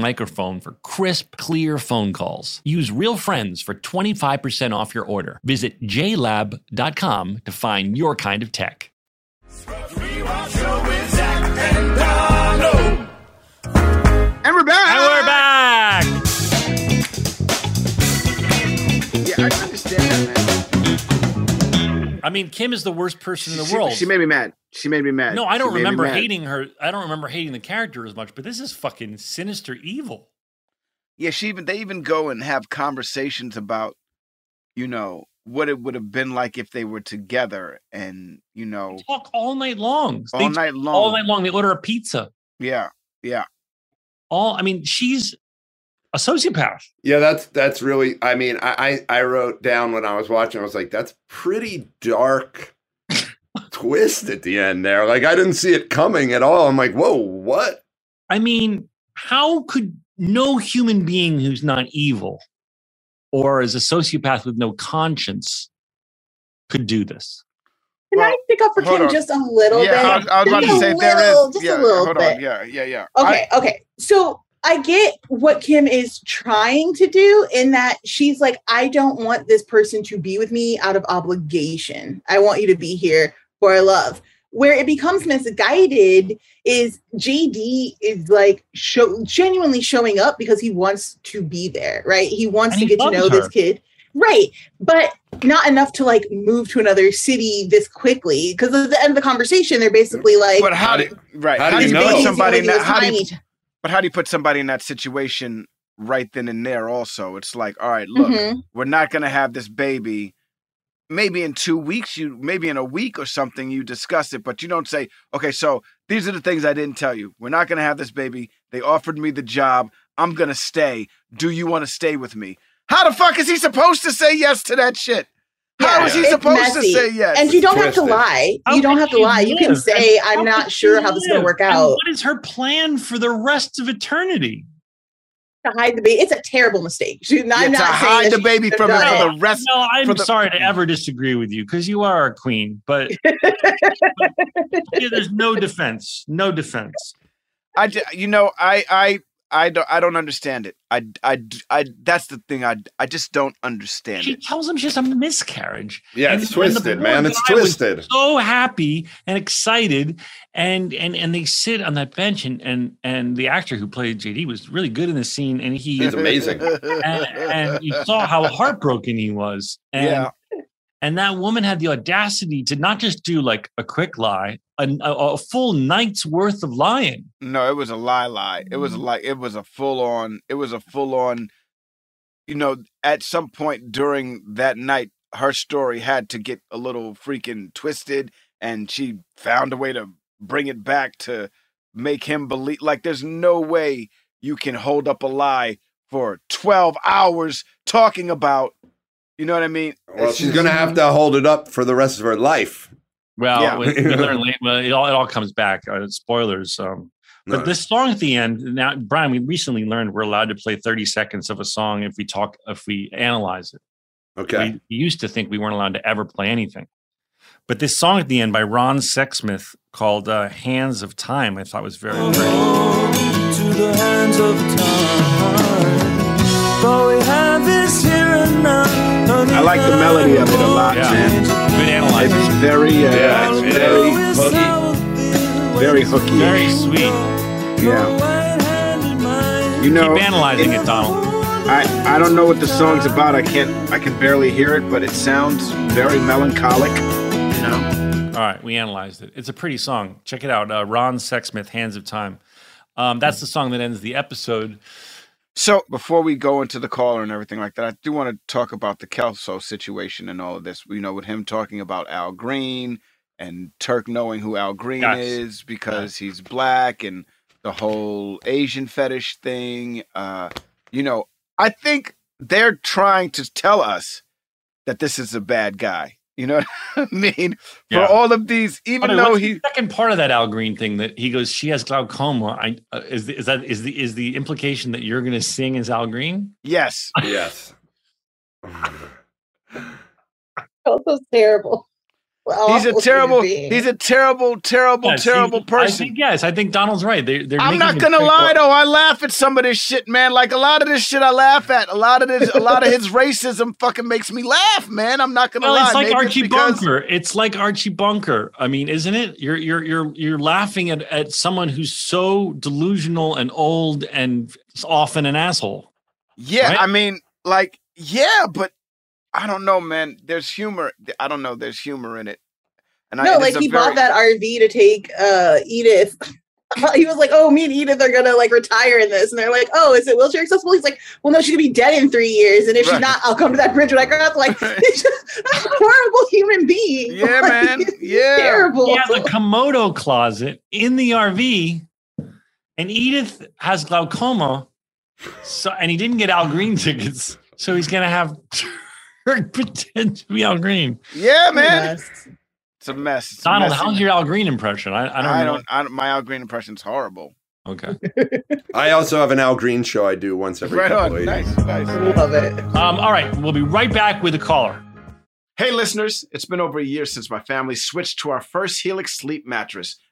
S1: microphone for crisp, clear phone calls. Use Real Friends for 25% off your order. Visit jlab.com to find your kind of tech.
S2: I
S1: mean, Kim is the worst person in the
S2: She-
S1: world.
S2: She made me mad. She made me mad.
S1: No, I don't
S2: She
S1: remember hating her. I don't remember hating the character as much, but this is fucking sinister evil.
S2: Yeah, she even they even go and have conversations about, you know, what it would have been like if they were together, and you know,
S1: Talk all night long.
S2: all
S1: They-
S2: night long.
S1: All night long. They order a pizza.
S2: Yeah, yeah.
S1: All. I mean, she's a sociopath.
S4: Yeah, that's that's really. I mean, I I, I wrote down when I was watching. I was like, that's pretty dark. [LAUGHS] Twist at the end there. Like I didn't see it coming at all. I'm like, whoa, what?
S1: I mean, how could no human being who's not evil or is a sociopath with no conscience could do this?
S3: Can
S2: Well,
S3: I pick up for
S2: hold
S3: Kim
S2: on.
S3: just a little
S2: yeah,
S3: bit?
S2: I was, I was about to say there
S3: little-
S2: is.
S3: just
S2: Yeah,
S3: a little
S2: hold
S3: bit.
S2: on. Yeah, yeah, yeah.
S3: Okay, okay. So I get what Kim is trying to do in that she's like, I don't want this person to be with me out of obligation. I want you to be here for love. Where it becomes misguided is JD is like show, genuinely showing up because he wants to be there, right? He wants
S1: And
S3: to
S1: he
S3: get to
S1: loves
S3: know this kid. Right. But not enough to like move to another city this quickly. Because at the end of the conversation, they're basically like,
S2: But how,
S4: How
S2: do,
S4: do-
S2: right?
S4: how
S2: How,
S4: do
S2: do
S4: you
S2: you
S4: know?
S2: put
S4: He's the
S2: somebody in
S3: only
S2: that? How do you,
S3: tiny-
S2: but how do you put somebody in that situation right then and there? Also, it's like, all right, look,
S3: Mhm.
S2: we're not going to have this baby. Maybe in two weeks, you maybe in a week or something, you discuss it, but you don't say, okay, so these are the things I didn't tell you. We're not going to have this baby. They offered me the job. I'm going to stay. Do you want to stay with me? How the fuck is he supposed to say yes to that shit? How
S3: Yeah,
S2: is he supposed
S3: messy.
S2: to say yes?
S3: And you don't have to lie.
S1: How
S3: You don't have to
S1: she
S3: lie. You can say,
S1: And
S3: I'm not sure how this is going to work
S1: And
S3: out.
S1: what is her plan for the rest of eternity?
S3: To hide the baby. It's a terrible mistake. She, I'm
S2: Yeah,
S3: not
S2: to hide the baby from
S3: done
S2: her
S3: it.
S2: for the rest.
S1: No, I'm
S2: the-
S1: sorry to ever disagree with you because you are a queen, but [LAUGHS] yeah, there's no defense. No defense.
S2: I, you know, I, I, I don't, I don't understand it. I, I, I, that's the thing. I, I just don't understand
S1: She
S2: it.
S1: tells him she's a miscarriage.
S4: Yeah,
S1: And-
S4: it's twisted, man. It's twisted.
S1: So happy and excited, and and and they sit on that bench, and and and the actor who played JD was really good in the scene, and he
S4: He's amazing. [LAUGHS]
S1: and, and you saw how heartbroken he was. And,
S2: Yeah.
S1: And that woman had the audacity to not just do like a quick lie, a, a, a full night's worth of lying.
S2: No, it was a lie, lie. It
S1: Mm.
S2: was like it was a full on. It was a full on. You know, at some point during that night, her story had to get a little freaking twisted, and she found a way to bring it back to make him believe. Like, there's no way you can hold up a lie for 12 hours talking about. You know what I mean?
S4: Well,
S2: It's
S4: she's
S2: just-
S4: gonna have to hold it up for the rest of her life.
S1: Well,
S2: Yeah.
S1: we, we late, well, it all it all comes back. Uh, spoilers. Um, but
S4: No.
S1: this song at the end now, Brian, we recently learned we're allowed to play 30 seconds of a song if we talk if we analyze it.
S4: Okay.
S1: We used to think we weren't allowed to ever play anything. But this song at the end by Ron Sexsmith called uh, Hands of Time, I thought was very pretty.
S2: I like the melody of it a lot,
S1: Yeah.
S2: man.
S1: Good analyzer.
S2: It's very, uh,
S4: Yeah,
S2: it's
S4: it's
S2: very
S4: hooky.
S2: hooky. Very hooky.
S1: Very sweet.
S2: Yeah. You know,
S1: Keep analyzing it, Donald.
S2: I, I don't know what the song's about. I can't I can barely hear it, but it sounds very melancholic. You know.
S1: All right, we analyzed it. It's a pretty song. Check it out. Uh, Ron Sexsmith, Hands of Time. Um, that's the song that ends the episode.
S2: So before we go into the caller and everything like that, I do want to talk about the Kelso situation and all of this. You know, with him talking about Al Green and Turk knowing who Al Green
S1: Yes.
S2: is because he's black and the whole Asian fetish thing. Uh, you know, I think they're trying to tell us that this is a bad guy. You know [LAUGHS] what I mean? For all of these, even
S1: Okay,
S2: though
S1: what's
S2: he
S1: the second part of that Al Green thing that he goes, she has glaucoma. I uh, is the, is that is the is the implication that you're going to sing as Al Green?
S2: yes,
S4: Yes. [LAUGHS] [LAUGHS]
S3: Oh, that's terrible.
S2: he's a terrible, he's a terrible, terrible,
S1: Yes, he-
S2: terrible
S1: I
S2: person.
S1: think, yes, I think Donald's right. They, they're
S2: I'm not gonna
S1: very-
S2: lie though. I laugh at some of this shit, man. Like a lot of this shit, I laugh at. A lot of this, a lot of his [LAUGHS] racism, fucking makes me laugh, man. I'm not gonna
S1: Well,
S2: lie.
S1: it's like
S2: Maybe
S1: Archie
S2: because-
S1: Bunker. It's like Archie Bunker. I mean, isn't it? You're you're you're you're laughing at, at someone who's so delusional and old and often an asshole.
S2: Yeah,
S1: right?
S2: I mean, like, yeah, but I don't know, man. There's humor. I don't know. There's humor in it. And
S3: no,
S2: I,
S3: like he
S2: very-
S3: bought that RV to take uh Edith. [LAUGHS] he was like, "Oh, me and Edith are gonna like retire in this," and they're like, "Oh, is it wheelchair accessible?" He's like, "Well, no, she's gonna be dead in three years, and if
S2: Right.
S3: she's not, I'll come to that bridge when I grow up." Like, [LAUGHS] he's just a horrible human being.
S2: Yeah, [LAUGHS]
S3: Like,
S2: man. Yeah.
S3: terrible.
S1: He has a Komodo closet in the RV, and Edith has glaucoma. So, and he didn't get Al Green tickets, so he's gonna have Turk pretend to be Al Green.
S2: Yeah, man.
S3: Yes.
S2: It's a mess. It's a
S1: Donald,
S2: messy
S1: how's
S2: mess.
S1: your Al Green impression? I, I don't
S2: I
S1: know.
S2: don't. I don't. My Al Green impression's horrible.
S1: Okay. [LAUGHS]
S4: I also have an Al Green show I do once every
S2: Right
S4: couple
S2: on.
S4: of
S2: Nice.
S4: weeks.
S2: Nice.
S3: Love it.
S1: Um, all right. We'll be right back with a caller.
S2: Hey, listeners, it's been over a year since my family switched to our first Helix sleep mattress.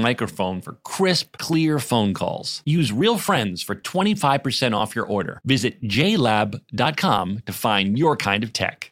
S1: microphone for crisp, clear phone calls. Use Real Friends for 25% off your order. Visit jlab.com to find your kind of tech.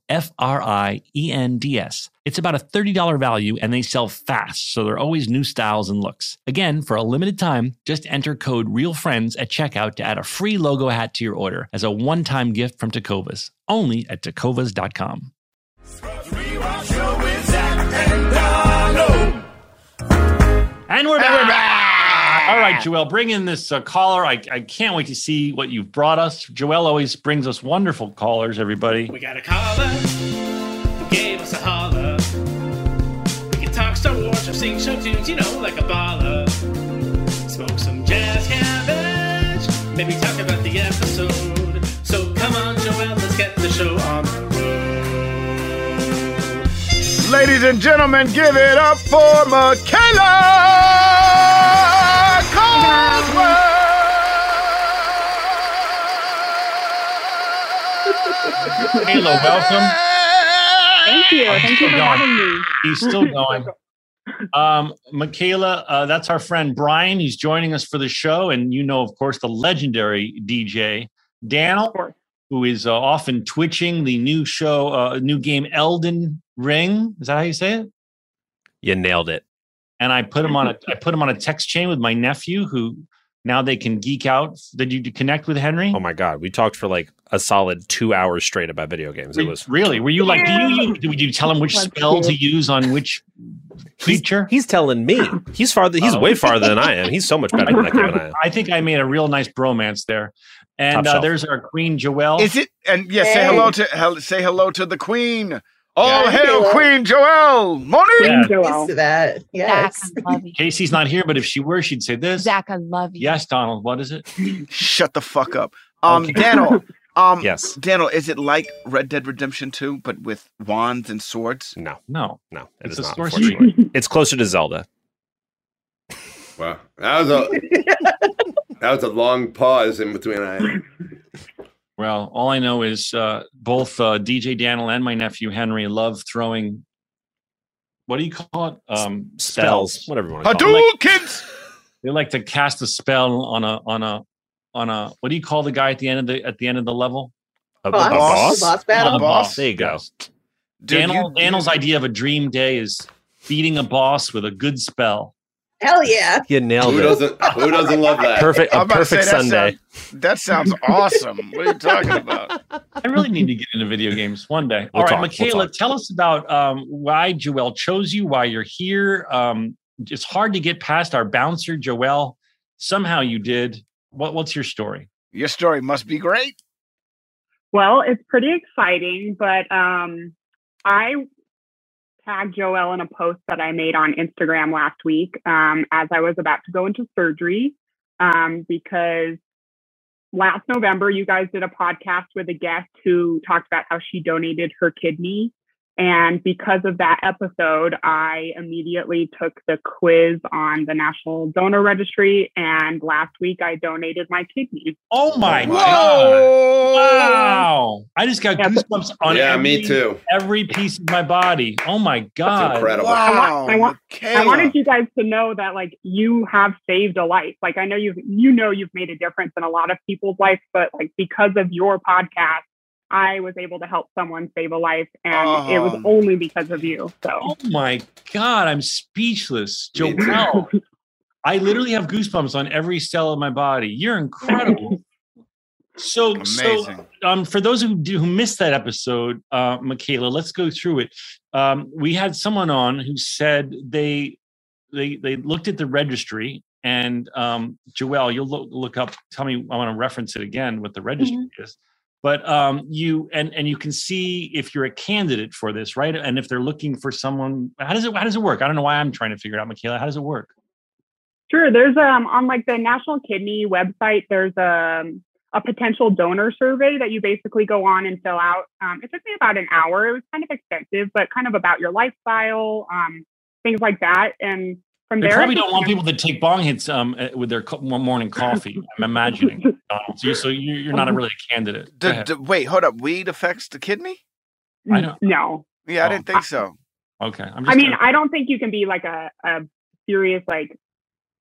S1: F R I E N D S. It's about a $30 value and they sell fast, so there are always new styles and looks. Again, for a limited time, just enter code REALFRIENDS at checkout to add a free logo hat to your order as a one time gift from Tecovas, only at tecovas.com.
S6: Rewatch show with Zach and Donald.
S1: And we're back. All right, Joel, bring in this uh, caller. I, I can't wait to see what you've brought us. Joel always brings us wonderful callers, everybody.
S7: We got a caller who gave us a holler. We can talk Star Wars or sing show tunes, you know, like a baller. Smoke some jazz cabbage, maybe talk about the episode. So come on, Joel, let's get the show on the road.
S2: ladies and gentlemen, give it up for Michaela
S1: Michaela, welcome.
S8: Thank you.
S1: Oh, he's
S8: Thank
S1: still
S8: you for
S1: going.
S8: having me.
S1: He's still [LAUGHS] going. Um, Michaela, uh, that's our friend Brian. He's joining us for the show, and you know, of course, the legendary DJ Daniel, who is uh, often twitching the new show, uh, new game Elden Ring. Is that how you say it?
S5: You nailed it.
S1: And I put him on a I [LAUGHS] put him on a text chain with my nephew, who now they can geek out. Did you connect with Henry?
S5: Oh my god, we talked for like a solid two hours straight about video games. It was
S1: really. Were you like? Do you, you would you tell him which spell to use on which feature?
S5: He's telling me. He's farther. He's
S1: Oh.
S5: way farther than I am. He's so much better than that than I am. [LAUGHS]
S1: I think I made a real nice bromance there. And uh, there's our Queen Joelle.
S2: Is it? And yeah, say hello to say hello to the Queen. All
S1: Yeah.
S2: hail Queen Joelle. Morning.
S1: Yeah.
S3: Used to that. Yes.
S9: Zach, I love you.
S1: Casey's not here, but if she were, she'd say this.
S9: Zach, I love you.
S1: Yes, Donald. What is it?
S2: Shut the fuck up. Um,
S1: Okay.
S2: Daniel. [LAUGHS] Um,
S5: Yes.
S2: Daniel, is it like Red Dead Redemption 2, but with wands and swords?
S5: No,
S1: No.
S5: no, it
S1: It's
S5: is
S1: a
S5: not.
S1: sorcery.
S5: unfortunately. [LAUGHS] It's closer to Zelda.
S4: Wow, that was a [LAUGHS] that was a long pause in between. I
S1: Well, all I know is uh, both uh, DJ Daniel and my nephew Henry love throwing. What do you call it? Um,
S5: Spells, whatever you want to call it.
S1: Like- they like to cast a spell on a on a on a. What do you call the guy at the end of the at the end of the level?
S5: A, a
S3: Boss.
S5: boss?
S3: Boss battle.
S1: On a
S2: boss?
S5: There you go.
S1: Yes.
S2: Dude,
S1: Daniel,
S2: you-
S1: Daniel's idea of a dream day is beating a boss with a good spell.
S3: Hell yeah.
S5: You nailed
S4: who
S5: it.
S4: doesn't who doesn't love that?
S5: Perfect. A
S2: about to say
S5: perfect
S2: that
S5: Sunday.
S2: sounds- That sounds awesome. What are you talking about?
S1: I really need to get into video games one day.
S5: We'll
S1: All right,
S5: talk, we'll
S1: Michaela, tell us about um, why Joelle chose you, why you're here. Um, it's hard to get past our bouncer, Joelle. Somehow you did. What, what's your story?
S2: Your story must be great.
S8: Well, it's pretty exciting, but um, I tagged Joelle in a post that I made on Instagram last week um, as I was about to go into surgery um, because last November you guys did a podcast with a guest who talked about how she donated her kidney. And because of that episode, I immediately took the quiz on the National Donor Registry. And last week I donated my kidney.
S1: Oh my
S2: Whoa!
S1: God. Wow. I just got goosebumps on
S4: yeah,
S1: every,
S4: me too.
S1: every piece of my body. Oh my God.
S4: incredible.
S2: Wow.
S8: I want- I
S2: Michaela.
S8: wanted you guys to know that like you have saved a life. Like I know you've you know you've made a difference in a lot of people's lives, but like because of your podcast, I was able to help someone save a life, and it was
S2: Oh.
S8: only because of you. So
S1: Oh my God. I'm speechless. [LAUGHS]
S4: Me too.
S1: Joelle. I literally have goosebumps on every cell of my body. You're incredible. So, so um, for those who do, who missed that episode, uh, Michaela, let's go through it. Um, we had someone on who said they they they looked at the registry, and um, Joelle, you'll look, look up. Tell me, I want to reference it again. What the registry is. But um, you and and you can see if you're a candidate for this, right? And if they're looking for someone, how does it how does it work? I don't know why I'm trying to figure it out, Michaela. How does it work?
S8: Sure. There's um on like the National Kidney website. There's um a potential donor survey that you basically go on and fill out. Um, it took me about an hour. It was kind of expensive, but kind of about your lifestyle, um, things like that. And from
S1: They
S8: there,
S1: probably
S8: it
S1: don't want people to take bong hits um, uh, with their co- morning coffee. [LAUGHS] I'm imagining. Donald. So, you, so you- you're not a really a candidate.
S2: D- d- wait, hold up. Weed affects the kidney?
S1: I don't-
S8: No.
S2: Yeah, I
S1: Oh.
S2: didn't think so.
S1: Okay. I'm just
S8: I mean,
S1: gonna-
S8: I don't think you can be like a, a serious like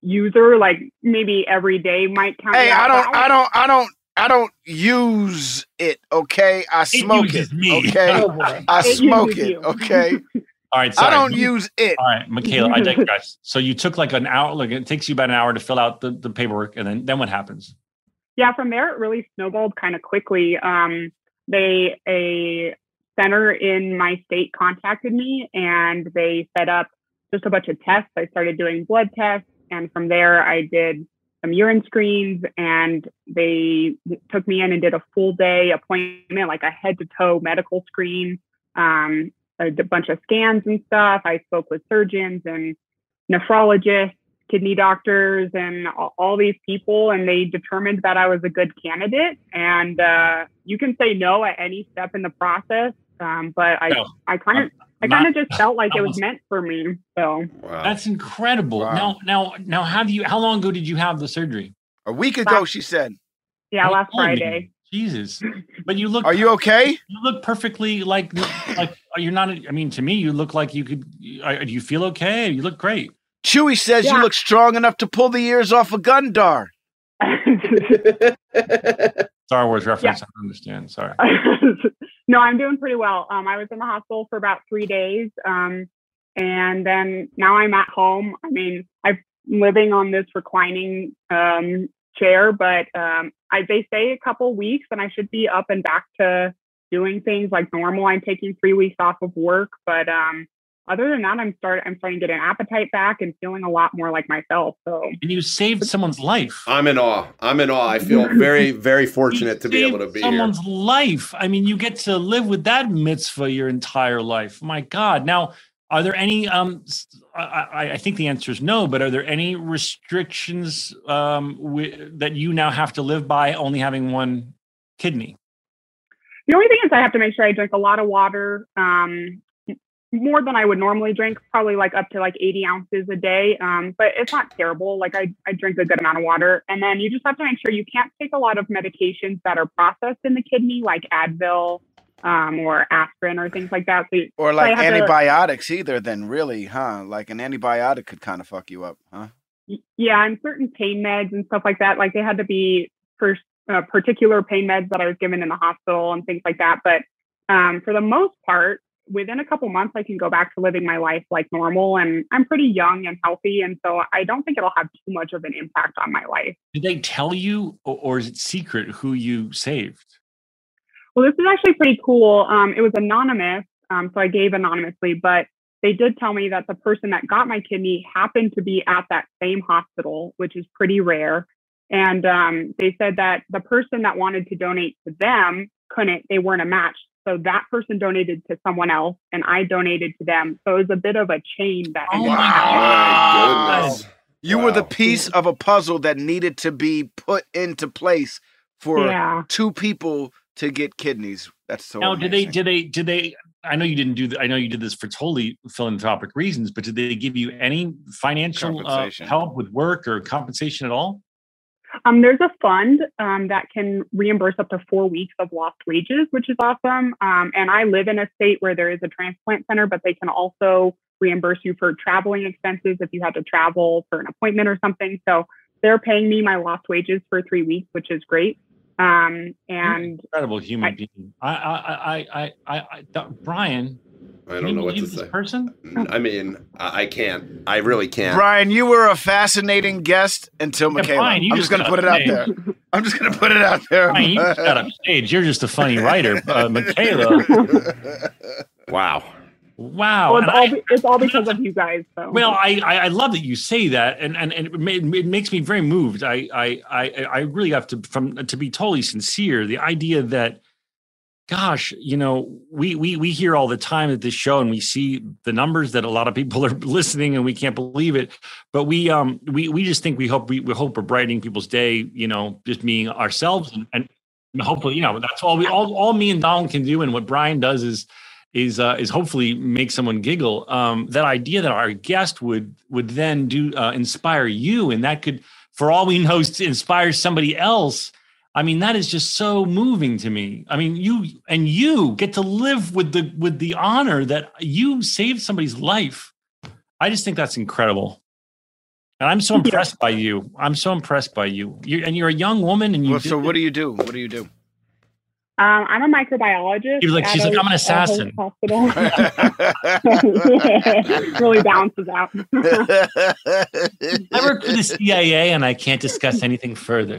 S8: user. Like maybe every day might count.
S2: Hey,
S8: you
S2: I don't, I don't, I don't, I don't use it. Okay, I smoke it.
S1: uses me.
S2: Okay,
S3: Oh boy. [LAUGHS]
S2: I
S8: It
S2: smoke
S8: uses
S2: it.
S8: you.
S2: Okay, [LAUGHS]
S1: all right.
S2: I don't use it.
S1: All right, Michaela, I digress. [LAUGHS] So you took like an hour. Like it takes you about an hour to fill out the, the paperwork, and then then what happens?
S8: yeah, from there it really snowballed kind of quickly. Um, they a center in my state contacted me and they set up just a bunch of tests. I started doing blood tests, and from there I did some urine screens, and they took me in and did a full day appointment, like a head to toe medical screen, um, a bunch of scans and stuff. I spoke with surgeons and nephrologists kidney doctors and all, all these people and they determined that i was a good candidate and uh, you can say no at any step in the process um, but i
S1: No.
S8: i kind of I kind of just felt like it was [LAUGHS] meant for me. So
S4: Wow.
S1: That's incredible.
S2: Wow.
S1: Now, now, now, have you? How long ago did you have the surgery?
S2: A week ago, she said.
S8: yeah,
S1: Don't
S8: last
S1: tell me.
S8: Friday.
S1: Jesus, [LAUGHS] but you look.
S2: Are you okay?
S1: You look perfectly like like you're not. I mean, to me, you look like you could. uh, Do you feel okay? You look great.
S2: Chewy says you look strong enough to pull the ears off a Gundark. [LAUGHS]
S1: Star Wars reference. I understand. Sorry.
S8: No, I'm doing pretty well. Um, I was in the hospital for about three days, um, and then now I'm at home. I mean, I'm living on this reclining um, chair, but um, I they say a couple weeks, and I should be up and back to doing things like normal. I'm taking three weeks off of work, but um, other than that, I'm start I'm starting to get an appetite back and feeling a lot more like myself. So
S1: And you saved someone's life.
S4: I'm in awe. I'm in awe. I feel [LAUGHS] very, very fortunate to be able to
S1: saved
S4: be here.
S1: someone's life. I mean, you get to live with that mitzvah your entire life. My God. Now, are there any? Um, I, I think the answer is no. But are there any restrictions um, wi- that you now have to live by only having one kidney?
S8: The only thing is, I have to make sure I drink a lot of water, um, m- more than I would normally drink, probably like up to like 80 ounces a day. Um, but it's not terrible. Like I, I drink a good amount of water. And then you just have to make sure you can't take a lot of medications that are processed in the kidney, like Advil um, or aspirin or things like that. So you-
S2: Or like
S8: I have to-
S2: antibiotics either, then really, huh? Like an antibiotic could kind of fuck you up, huh?
S8: yeah, and certain pain meds and stuff like that. Like they had to be for uh, particular pain meds that I was given in the hospital and things like that. But um, for the most part, within a couple months, I can go back to living my life like normal. And I'm pretty young and healthy, and so I don't think it'll have too much of an impact on my life.
S1: Did they tell you, or, is it secret who you saved?
S8: Well, this is actually pretty cool. Um, it was anonymous, um, so I gave anonymously, but they did tell me that the person that got my kidney happened to be at that same hospital, which is pretty rare. And um, they said that the person that wanted to donate to them couldn't, they weren't a match. So that person donated to someone else, and I donated to them. So it was a bit of a chain that
S1: Oh
S8: ended
S1: my
S8: up happening.
S4: My goodness.
S2: You were the
S4: Wow.
S2: piece of a puzzle that needed to be put into place for
S8: Yeah.
S2: two people to get kidneys. That's so.
S1: now, did they?
S2: amazing.
S1: Did they? Did they? I know you didn't do. th- I know you did this for totally philanthropic reasons, but did they give you any financial uh, help with work or compensation at all?
S8: Um, there's a fund um, that can reimburse up to four weeks of lost wages, which is awesome. Um, and I live in a state where there is a transplant center, but they can also reimburse you for traveling expenses if you had to travel for an appointment or something. So they're paying me my lost wages for three weeks, which is great. Um, and
S1: Incredible human
S8: I-
S1: being. I, I, I, I, I, I, Brian.
S4: I don't
S1: you
S4: know what to
S1: this
S4: say.
S1: Person.
S4: I mean, I I can't. I really can't.
S2: Brian, you were a fascinating guest until
S1: Yeah,
S2: Michaela.
S1: Brian, you
S2: I'm
S1: just
S2: just going to put it out there. I'm just going to put it out there.
S1: Brian, you just got upstage. You're just a funny writer, uh, [LAUGHS] Michaela.
S4: Wow.
S1: Wow.
S8: well, it's, all, be- it's all because of you guys. So
S1: Well, I, I I love that you say that, and and, and it, ma- it makes me very moved. I, I I I really have to from to be totally sincere. The idea that, gosh, you know, we we we hear all the time at this show, and we see the numbers that a lot of people [LAUGHS] are listening, and we can't believe it. But we um we we just think we hope we, we hope we're brightening people's day. You know, just being ourselves, and, and hopefully, you know, that's all we all all me and Donald can do, and what Brian does is is uh, is hopefully make someone giggle. Um, that idea that our guest would would then do uh, inspire you, and that could, for all we know, [LAUGHS] inspire somebody else. I mean, that is just so moving to me. I mean, you and you get to live with the with the honor that you saved somebody's life. I just think that's incredible. And I'm so impressed by you. I'm so impressed by you. you and you're a young woman, and you.
S2: well, so what do you do? What do you do?
S8: Um, I'm a microbiologist.
S1: You're like-
S8: at
S1: she's like,
S8: a-
S1: "I'm an assassin."
S8: Hospital. [LAUGHS] [LAUGHS] really balances out. [LAUGHS]
S1: I work for the CIA, and I can't discuss anything further.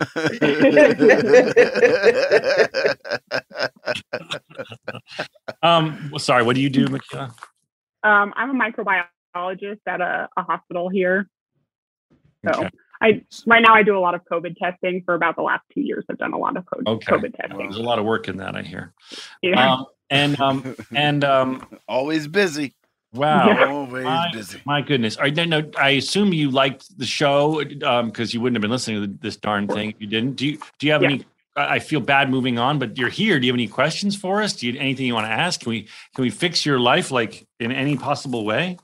S1: Um, well, sorry, what do you do, Michaela?
S8: Um, I'm a microbiologist at a, a hospital here. So
S1: Okay.
S8: I right now I do a lot of COVID testing. For about the last two years, I've done a lot of COVID,
S1: Okay.
S8: COVID testing.
S1: There's a lot of work in that, I hear.
S8: Yeah.
S1: Um, and um, [LAUGHS] and um,
S2: Always busy.
S1: wow,
S2: Always
S1: my,
S2: busy.
S1: my goodness. All right, then, no, I assume you liked the show because you wouldn't have been listening to this darn thing if you didn't. Do you do you have
S8: Yeah.
S1: any I I feel bad moving on, but you're here. Do you have any questions for us? Do you anything you want to ask? Can we can we fix your life like in any possible way?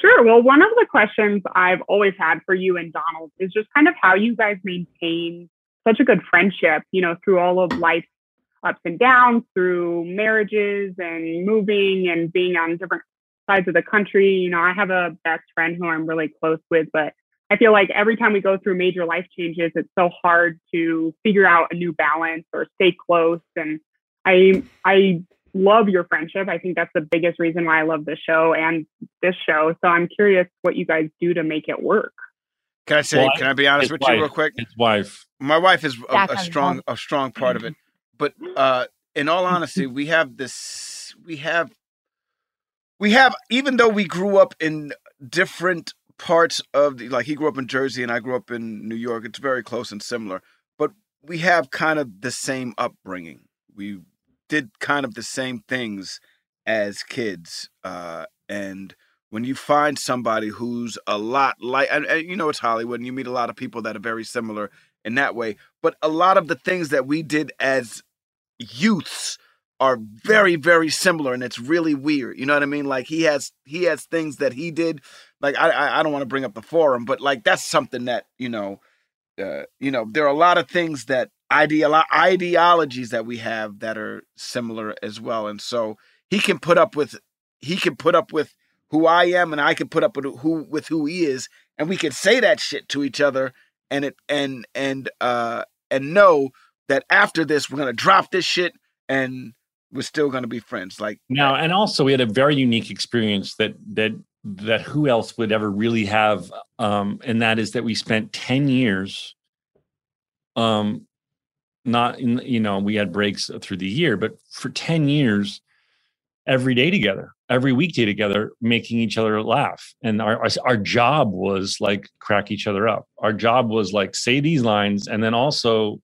S8: Sure. Well, one of the questions I've always had for you and Donald is just kind of how you guys maintain such a good friendship, you know, through all of life's ups and downs, through marriages and moving and being on different sides of the country. You know, I have a best friend who I'm really close with, but I feel like every time we go through major life changes, it's so hard to figure out a new balance or stay close. And I I love your friendship. I think that's the biggest reason why I love this show and this show. So I'm curious what you guys do to make it work.
S2: Can I say?
S1: Well,
S2: can I be honest with
S1: wife.
S2: you real quick?
S1: His wife.
S2: My wife is a, a strong, a strong part of it. But uh, in all honesty, we have this. We have. We have, even though we grew up in different parts of the, like he grew up in Jersey and I grew up in New York. It's very close and similar, but we have kind of the same upbringing. We did kind of the same things as kids, uh, and when you find somebody who's a lot like, and, and you know it's Hollywood, and you meet a lot of people that are very similar in that way. But a lot of the things that we did as youths are very, very similar, and it's really weird. You know what I mean? Like he has he has things that he did. Like I I, I don't want to bring up the forum, but like that's something that you know, uh, you know, there are a lot of things that ideolo- ideologies that we have that are similar as well, and so he can put up with he can put up with who I am, and I can put up with who with who he is, and we can say that shit to each other, and it and and uh and know that after this we're gonna drop this shit and we're still gonna be friends. Like
S1: Now, and also we had a very unique experience that that that who else would ever really have, um, and that is that we spent ten years, um, not in you know we had breaks through the year, but for ten years, every day together, every weekday together, making each other laugh, and our our, our job was like crack each other up. Our job was like say these lines, and then also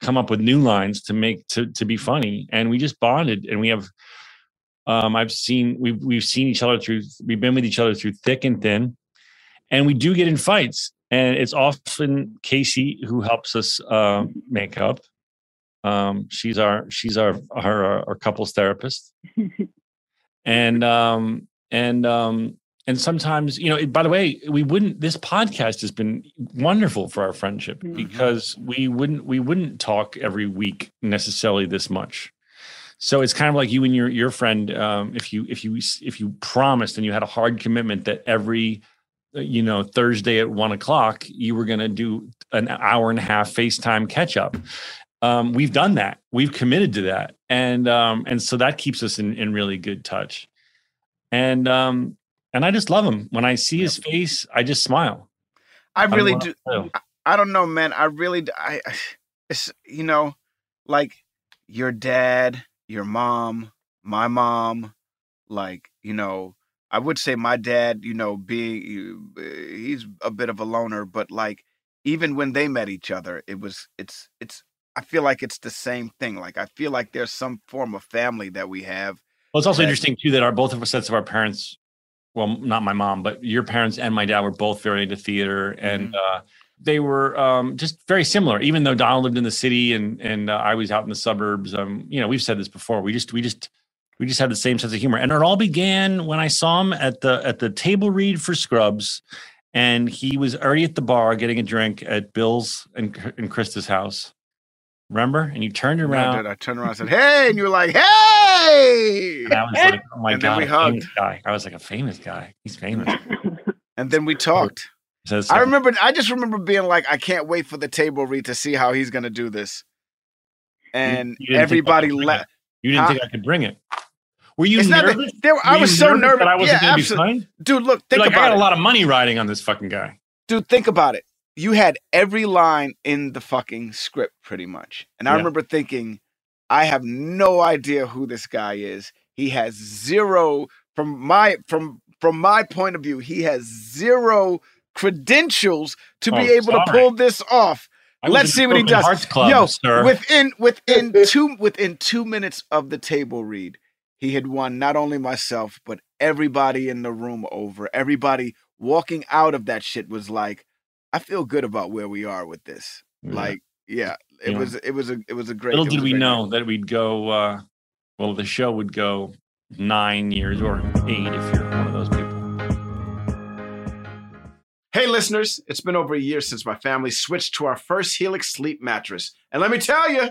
S1: come up with new lines to make to to be funny. And we just bonded and we have um i've seen we've we've seen each other through we've been with each other through thick and thin. And we do get in fights and it's often CaCee who helps us uh, make up. Um she's our she's our our our couples therapist. [LAUGHS] And um and um and sometimes you know by the way we wouldn't this podcast has been wonderful for our friendship
S8: Mhm.
S1: because we wouldn't we wouldn't talk every week necessarily this much. So it's kind of like you and your your friend um if you if you if you promised and you had a hard commitment that every you know thursday at one o'clock you were going to do an hour and a half facetime catch up um, we've done that. We've committed to that. And um, and so that keeps us in, in really good touch. And um, and i just love him. When i see his face i just smile.
S2: I really
S1: know
S2: do. I don't know, man. I really, I, it's you know, like your dad, your mom, my mom, like you know, I would say my dad, you know, being he's a bit of a loner, but like even when they met each other, it was it's it's. I feel like it's the same thing. Like I feel like there's some form of family that we have.
S1: Well, it's also
S2: that-
S1: interesting too that our both of our sets of our parents, well, not my mom, but your parents and my dad were both very into theater, and uh, they were um, just very similar. Even though Donald lived in the city and and uh, I was out in the suburbs, um, you know, we've said this before. We just we just we just had the same sense of humor, and it all began when I saw him at the at the table read for Scrubs, and he was already at the bar getting a drink at Bill's and and Christa's house. Remember? And you turned
S2: And I,
S1: around.
S2: did. I turned around and said, "Hey," and you were like, "Hey!"
S1: And I was like, oh my
S2: And then
S1: God,
S2: we
S1: a famous
S2: hugged.
S1: guy. I was like, a famous guy. He's famous.
S2: And then we talked.
S1: So,
S2: I remember. I just remember being like, I can't wait for the table read to see how he's gonna do this. And
S1: you I
S2: everybody left.
S1: You didn't
S2: Huh?
S1: think I could bring it. Were you
S2: It's not that-
S1: nervous?
S2: there- I was so nervous.
S1: that I wasn't
S2: Yeah,
S1: going to be fine.
S2: Dude, look, think
S1: like, I
S2: about
S1: got
S2: it.
S1: a lot of money riding on this fucking guy.
S2: Dude, think about it. You had every line in the fucking script pretty much. And I
S1: Yeah.
S2: remember thinking, I have no idea who this guy is. He has zero from my from from my point of view, he has zero credentials to be
S1: Oh,
S2: able to pull this off.
S1: I
S2: Let's see what he does.
S1: Club,
S2: Yo,
S1: sir.
S2: within within [LAUGHS] two within two minutes of the table read, he had won not only myself but everybody in the room over. Everybody walking out of that shit was like, I feel good about where we are with this.
S1: Yeah.
S2: Like, yeah, it
S1: Yeah.
S2: was it was a it was a great.
S1: Little did we know
S2: night.
S1: that we'd go. Uh, well, the show would go nine years or eight if you're one of those people.
S2: Hey, listeners, it's been over a year since my family switched to our first Helix sleep mattress. And let me tell you,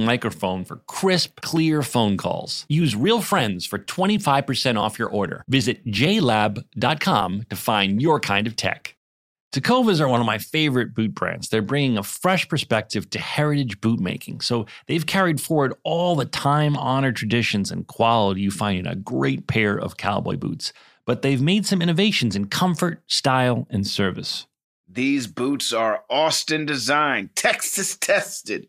S1: microphone for crisp, clear phone calls. Use Real Friends for 25% off your order. Visit jlab.com to find your kind of tech. Tecovas are one of my favorite boot brands. They're bringing a fresh perspective to heritage boot making. So they've carried forward all the time honored traditions and quality you find in a great pair of cowboy boots. But they've made some innovations in comfort, style, and service.
S2: These boots are Austin designed, Texas tested,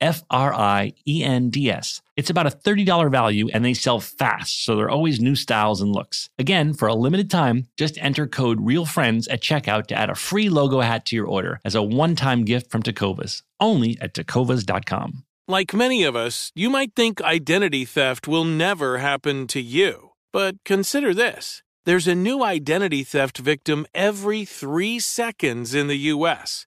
S1: F R I E N D S. It's about a $30 value and they sell fast, so there are always new styles and looks. Again, for a limited time, just enter code REALFRIENDS at checkout to add a free logo hat to your order as a one time gift from Tecovas. Only at tecovas.com.
S9: Like many of us, you might think identity theft will never happen to you. But consider this there's a new identity theft victim every three seconds in the U.S.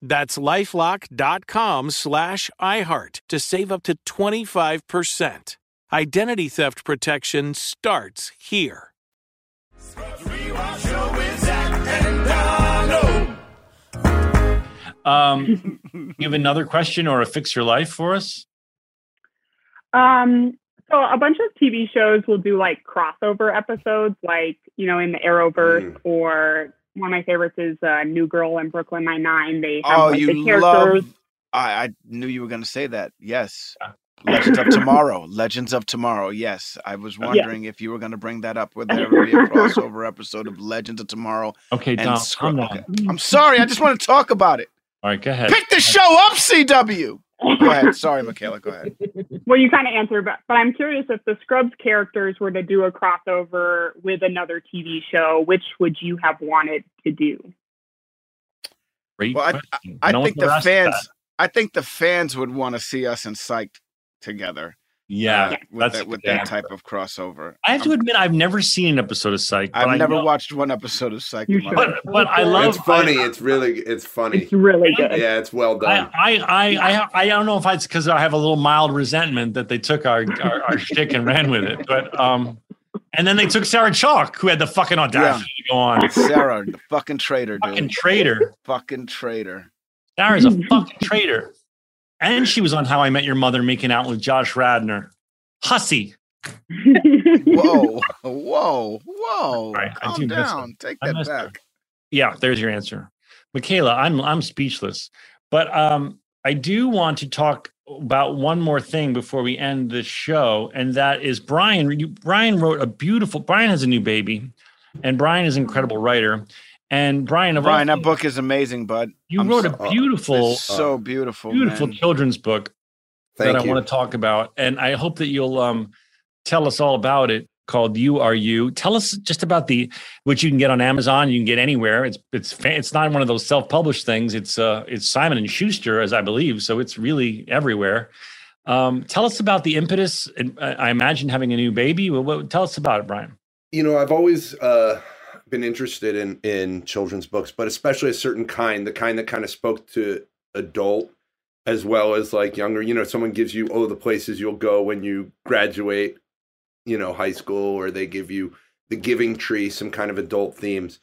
S9: That's lifelock.com slash iHeart to save up to 25%. Identity theft protection starts here.
S6: Rewatch show with Zach and Donald.
S1: Um, you have another question or a fix your life for us?
S8: Um, so a bunch of TV shows will do like crossover episodes, like you know in the Arrowverse,
S4: Mm.
S8: or one of my favorites is uh, New Girl and Brooklyn Nine Nine. They have
S2: Oh,
S8: like the
S2: you
S8: characters.
S2: love. I, I knew you were going to say that. Yes. Legends of [LAUGHS] Tomorrow. Legends of Tomorrow. Yes. I was wondering if you were going to bring that up. Would there ever be a crossover episode of Legends of Tomorrow?
S1: Okay,
S2: and
S1: Dom,
S2: Scrub-
S1: calm down.
S2: okay. I'm sorry. I just want to talk about it.
S1: All right, go ahead.
S2: Pick the show up, CW. Go ahead. Sorry, Michaela. Go ahead.
S8: Well, you kind of answered, but but I'm curious if the Scrubs characters were to do a crossover with another TV show, which would you have wanted to do?
S1: Great
S2: Well, I,
S1: question.
S2: I
S1: No
S2: think the fans.
S1: that.
S2: I think the fans would want to see us and Psyched together.
S1: Yeah,
S2: uh, with
S1: that's
S2: that, with that type of crossover.
S1: I have to
S2: I'm-
S1: admit, I've never seen an episode of Psych. but
S2: I've
S1: I
S2: never
S1: know-
S2: watched one episode of Psych.
S8: You
S2: in my
S8: should.
S2: life.
S1: But but I love.
S4: It's funny.
S1: I,
S4: it's really it's funny.
S8: It's really good.
S4: Yeah, it's well done.
S1: I, I, I, I don't know if it's because I have a little mild resentment that they took our, our, our [LAUGHS] shtick and ran with it. But um, and then they took Sarah Chalke, who had the fucking audacity to go on.
S2: Sarah, the fucking traitor, dude.
S1: Fucking traitor.
S2: fucking traitor.
S1: Sarah's a fucking traitor. And she was on How I Met Your Mother making out with Josh Radnor. Hussy. [LAUGHS]
S2: Whoa, whoa, whoa!
S1: Right, I
S2: Calm
S1: do
S2: down. Take that
S1: missed her.
S2: back.
S1: Yeah, there's your answer. Michaela, I'm I'm speechless. But um I do want to talk about one more thing before we end the show, and that is Brian. You, Brian wrote a beautiful. Brian has a new baby, and Brian is an incredible writer. And Brian, of
S2: Brian, that
S1: things,
S2: book is amazing, bud.
S1: you
S2: I'm
S1: wrote
S2: so-
S1: a beautiful,
S2: It's so beautiful,
S1: beautiful
S2: man.
S1: children's book
S4: Thank
S1: that I want to talk about, and I hope that you'll um, tell us all about it. Called "You Are You." Tell us just about the which you can get on Amazon. You can get anywhere. It's it's it's not one of those self published things. It's uh it's Simon and Schuster, as I believe, so it's really everywhere. Um, tell us about the impetus. And I I imagine having a new baby. Well, what, tell us about it, Brian.
S4: you know i've always uh, been interested in in children's books but especially a certain kind the kind that kind of spoke to adult as well as like younger. You know someone gives you oh the places you'll go when you graduate you know high school or they give you the giving tree some kind of adult themes.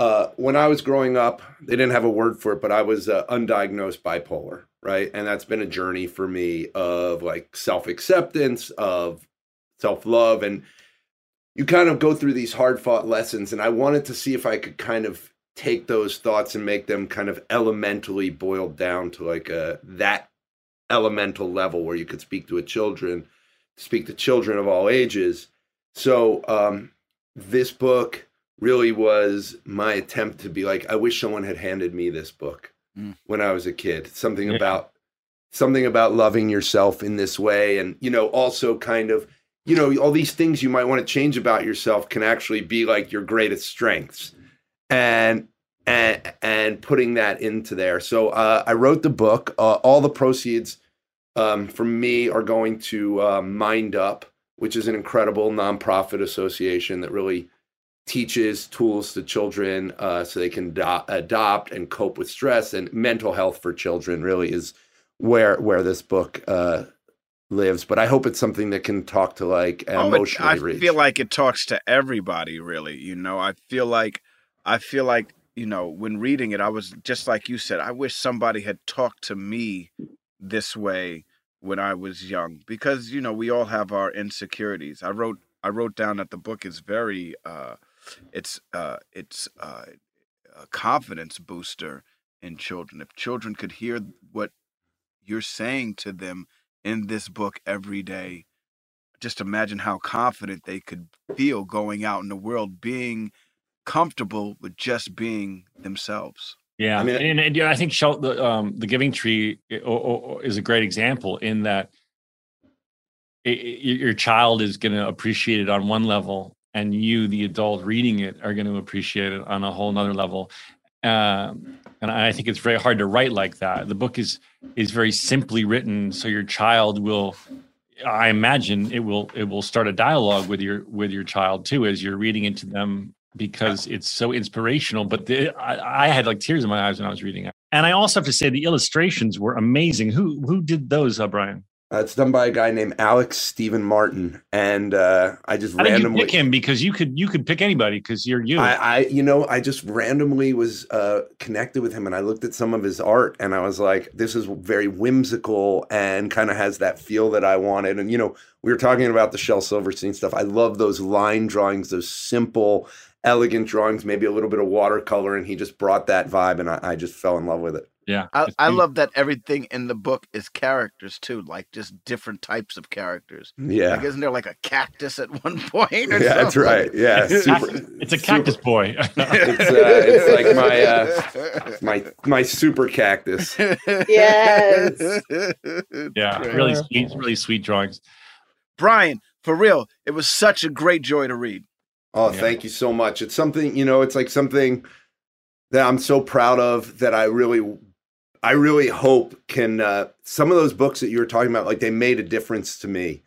S4: Uh, when i was growing up they didn't have a word for it but i was uh, undiagnosed bipolar right? And that's been a journey for me of like self-acceptance of self-love and you kind of go through these hard fought lessons and i wanted to see if i could kind of take those thoughts and make them kind of elementally boiled down to like a that elemental level where you could speak to a children speak to children of all ages so um this book really was my attempt to be like i wish someone had handed me this book
S2: Mm.
S4: when i was a kid something
S1: Yeah.
S4: about something about loving yourself in this way and you know also kind of you know all these things you might want to change about yourself can actually be like your greatest strengths. And and and putting that into there. So uh, i wrote the book. Uh, all the proceeds um, from me are going to uh, MindUP which is an incredible nonprofit association that really teaches tools to children uh, so they can do- adopt and cope with stress. And mental health for children really is where where this book uh, lives but i hope it's something that can talk to like
S2: Oh, it- I
S4: reach.
S2: feel like it talks to everybody, really. You know, I feel like, I feel like, you know, when reading it, I was just like you said. I wish somebody had talked to me this way when I was young, because you know we all have our insecurities. I wrote, I wrote down that the book is very, uh, it's, uh, it's uh, a confidence booster in children. If children could hear what you're saying to them in this book every day just imagine how confident they could feel going out in the world being comfortable with just being themselves
S1: Yeah,
S4: I mean-
S1: and, and, yeah, I think Shel- the um, the Giving Tree i- o- o- is a great example in that i i your child is going to appreciate it on one level, and you, the adult reading it, are going to appreciate it on a whole nother level. Um, and I think it's very hard to write like that. The book is is very simply written, so your child will. I imagine it will it will start a dialogue with your with your child too as you're reading it to them because it's so inspirational. But the, I, I had like tears in my eyes when I was reading it. And I also have to say the illustrations were amazing. Who who did those, uh, Brian?
S4: Uh, it's done by a guy named Alex Stephen Martin, and uh, I just
S1: How
S4: randomly
S1: pick him? Because you could you could pick anybody because you're you.
S4: I, I, you know, I just randomly was uh, connected with him, and I looked at some of his art, and I was like, "This is very whimsical and kind of has that feel that I wanted." And you know, we were talking about the Shel Silverstein stuff. I love those line drawings, those simple, elegant drawings, maybe a little bit of watercolor, and he just brought that vibe, and I, I just fell in love with it.
S1: Yeah,
S2: I, I love that everything in the book is characters too, like just different types of characters.
S4: Yeah,
S2: Like, isn't there like a cactus at [LAUGHS] one point? Or
S4: yeah, that's right. Yeah, [LAUGHS] super,
S1: It's a cactus boy. [LAUGHS]
S4: it's, uh, it's like my uh, my my super cactus.
S3: Yes.
S1: yeah, really sweet, really sweet drawings.
S2: Brian, for real, it was such a great joy to read.
S4: Oh,
S1: Yeah.
S4: thank you so much. It's something, you know, it's like something that I'm so proud of that I really I really hope can uh some of those books that you were talking about like they made a difference to me.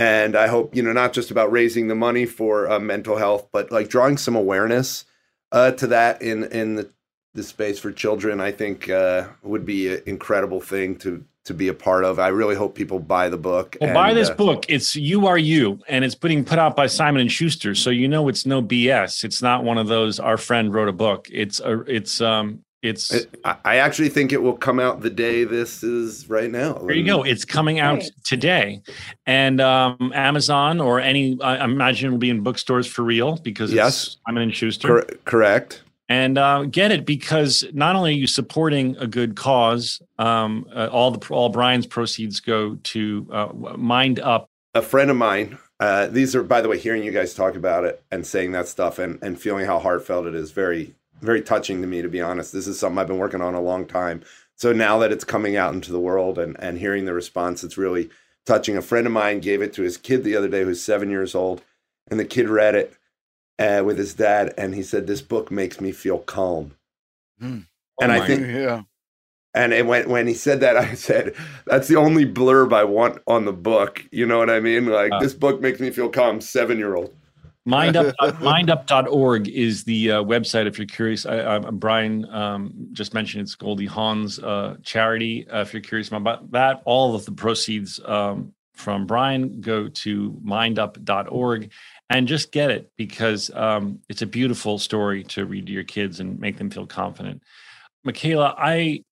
S4: And I hope, you know, not just about raising the money for uh, mental health, but like drawing some awareness uh to that in in the the space for children, I think uh would be an incredible thing to to be a part of. I really hope people buy the book.
S1: Well, buy this
S4: uh,
S1: book. It's You Are You, and it's being put out by Simon and Schuster, so you know it's no BS. It's not one of those. Our friend wrote a book. It's a. It's um. It's
S4: It- I I actually think it will come out the day this is right now.
S1: there. You go. It's coming out
S3: Right.
S1: today, and um, Amazon or any. I imagine it will be in bookstores for real because
S4: Yes.
S1: it's Simon and Schuster.
S4: Cor- correct.
S1: and uh, get it because not only are you supporting a good cause, um, uh, all the all Brian's proceeds go to uh, MindUP.
S4: A friend of mine. Uh, these are, by the way, hearing you guys talk about it and saying that stuff and and feeling how heartfelt it is very very touching to me. To be honest, this is something I've been working on a long time. So now that it's coming out into the world and and hearing the response, it's really touching. A friend of mine gave it to his kid the other day, who's seven years old, and the kid read it uh, with his dad, and he said, "This book makes me feel calm." And
S1: Oh
S4: I think
S2: yeah.
S4: And it, when when he said that, [LAUGHS] I said, "That's the only blurb I want on the book." You know what I mean? Like
S1: Uh.
S4: this book makes me feel calm. Seven year old.
S1: MindUP, mindup.org is the uh, website if you're curious. I, I, Brian um, just mentioned it's Goldie Hawn's uh, charity. Uh, if you're curious about that, all of the proceeds um, from Brian go to mindup.org and just get it because um, it's a beautiful story to read to your kids and make them feel confident. Michaela, I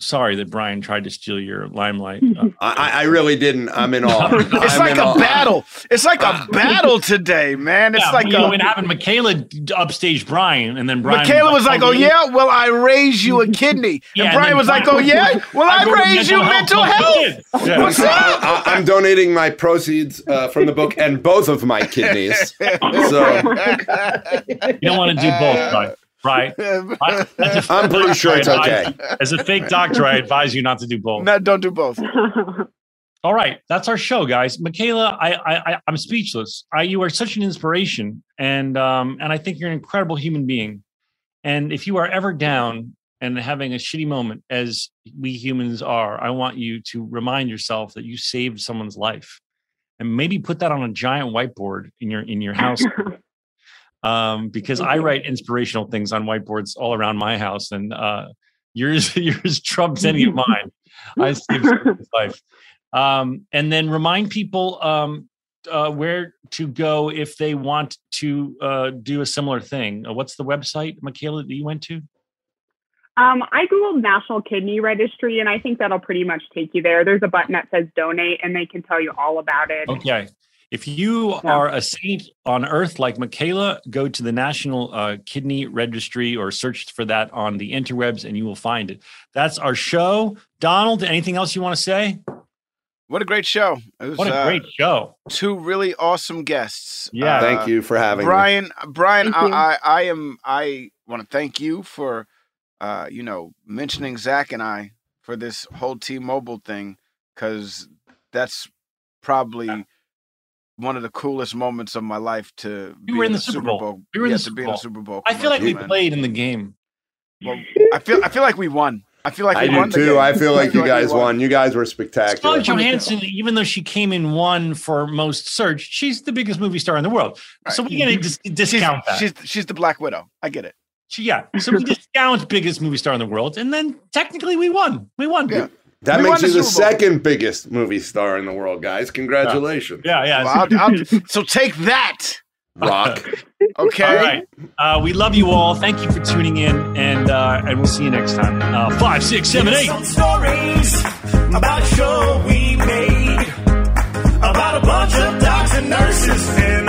S1: sorry that Brian tried to steal your limelight. [LAUGHS] Uh,
S4: I, I really didn't. I'm in awe. [LAUGHS]
S2: It's
S4: I'm
S2: like a
S4: awe.
S2: battle. It's like a [LAUGHS] battle today, man. It's
S1: yeah,
S2: like
S1: you know,
S2: a,
S1: and having Michaela upstage Brian, and then Brian
S2: Michaela was like, "Oh yeah, well I raise you a kidney,"
S1: Yeah,
S2: and
S1: and
S2: Brian
S1: then
S2: was like, "Oh yeah, well I,
S1: go to
S2: raise you mental
S1: for
S2: health."
S1: Yeah.
S2: What's up?
S4: I, I, I'm donating my proceeds uh, from the book and both of my kidneys. So
S1: You don't want to do both, right? Right. [LAUGHS] I- as a
S4: I'm pretty sure it's
S1: I advise-
S4: okay.
S1: As a fake doctor, I advise you not to do both.
S2: no, don't do both. [LAUGHS]
S1: All right, that's our show, guys. Michaela, I, I, I I'm speechless. I, you are such an inspiration, and um, and I think you're an incredible human being. And if you are ever down and having a shitty moment, as we humans are, I want you to remind yourself that you saved someone's life, and maybe put that on a giant whiteboard in your in your house. [LAUGHS] um, because I write inspirational things on whiteboards all around my house, and uh, yours [LAUGHS] yours trumps any of [LAUGHS] mine. I saved life. Um, and then remind people um, uh, where to go if they want to uh, do a similar thing. Uh, what's the website, Michaela, that you went to?
S8: Um, I googled National Kidney Registry, and I think that'll pretty much take you there. There's a button that says donate, and they can tell you all about it.
S1: Okay. If you are a saint on earth like Michaela, go to the National uh, Kidney Registry or search for that on the interwebs and you will find it. That's our show. Donald, anything else you want to say?
S2: What a great show! It was
S1: What a
S2: uh,
S1: great show.
S2: two really awesome guests.
S1: Yeah.
S2: Uh,
S4: thank you for having me.
S2: Brian. Brian, I, I, I am. I want to thank you for, uh, you know, mentioning Zach and I for this whole T-Mobile thing, because that's probably one of the coolest moments of my life to
S1: We
S2: be
S1: were in the Super Bowl. We were in
S2: yeah,
S1: the
S2: to
S1: Super
S2: be in
S1: Bowl.
S2: the Super Bowl.
S1: I feel like we
S2: man.
S1: played in the game.
S2: Well, I feel. I feel like we won. I feel like
S4: I
S2: we
S4: do
S2: won the
S4: too.
S2: game.
S4: I feel [LAUGHS] like you guys won. You guys were spectacular.
S1: Scarlett Johansson, even though she came in one for most searched, she's the biggest movie star in the world. So we're going to dis-
S2: She's,
S1: discount that.
S2: she's she's the Black Widow. I get it.
S1: Yeah. So we [LAUGHS] discount biggest movie star in the world, and then technically we won. We won.
S2: Yeah.
S4: That
S2: We
S4: makes you
S2: the
S4: the
S2: Bowl.
S4: second biggest movie star in the world, guys. Congratulations.
S1: Yeah. Yeah.
S2: Well, I'll- I'll- so take that.
S4: Rock. [LAUGHS]
S2: Okay.
S1: All right. Uh, we love you all. Thank you for tuning in, and uh, and we'll see you next time. Uh, five, six, seven, eight.
S6: Some stories about a show we made about a bunch of docs and nurses and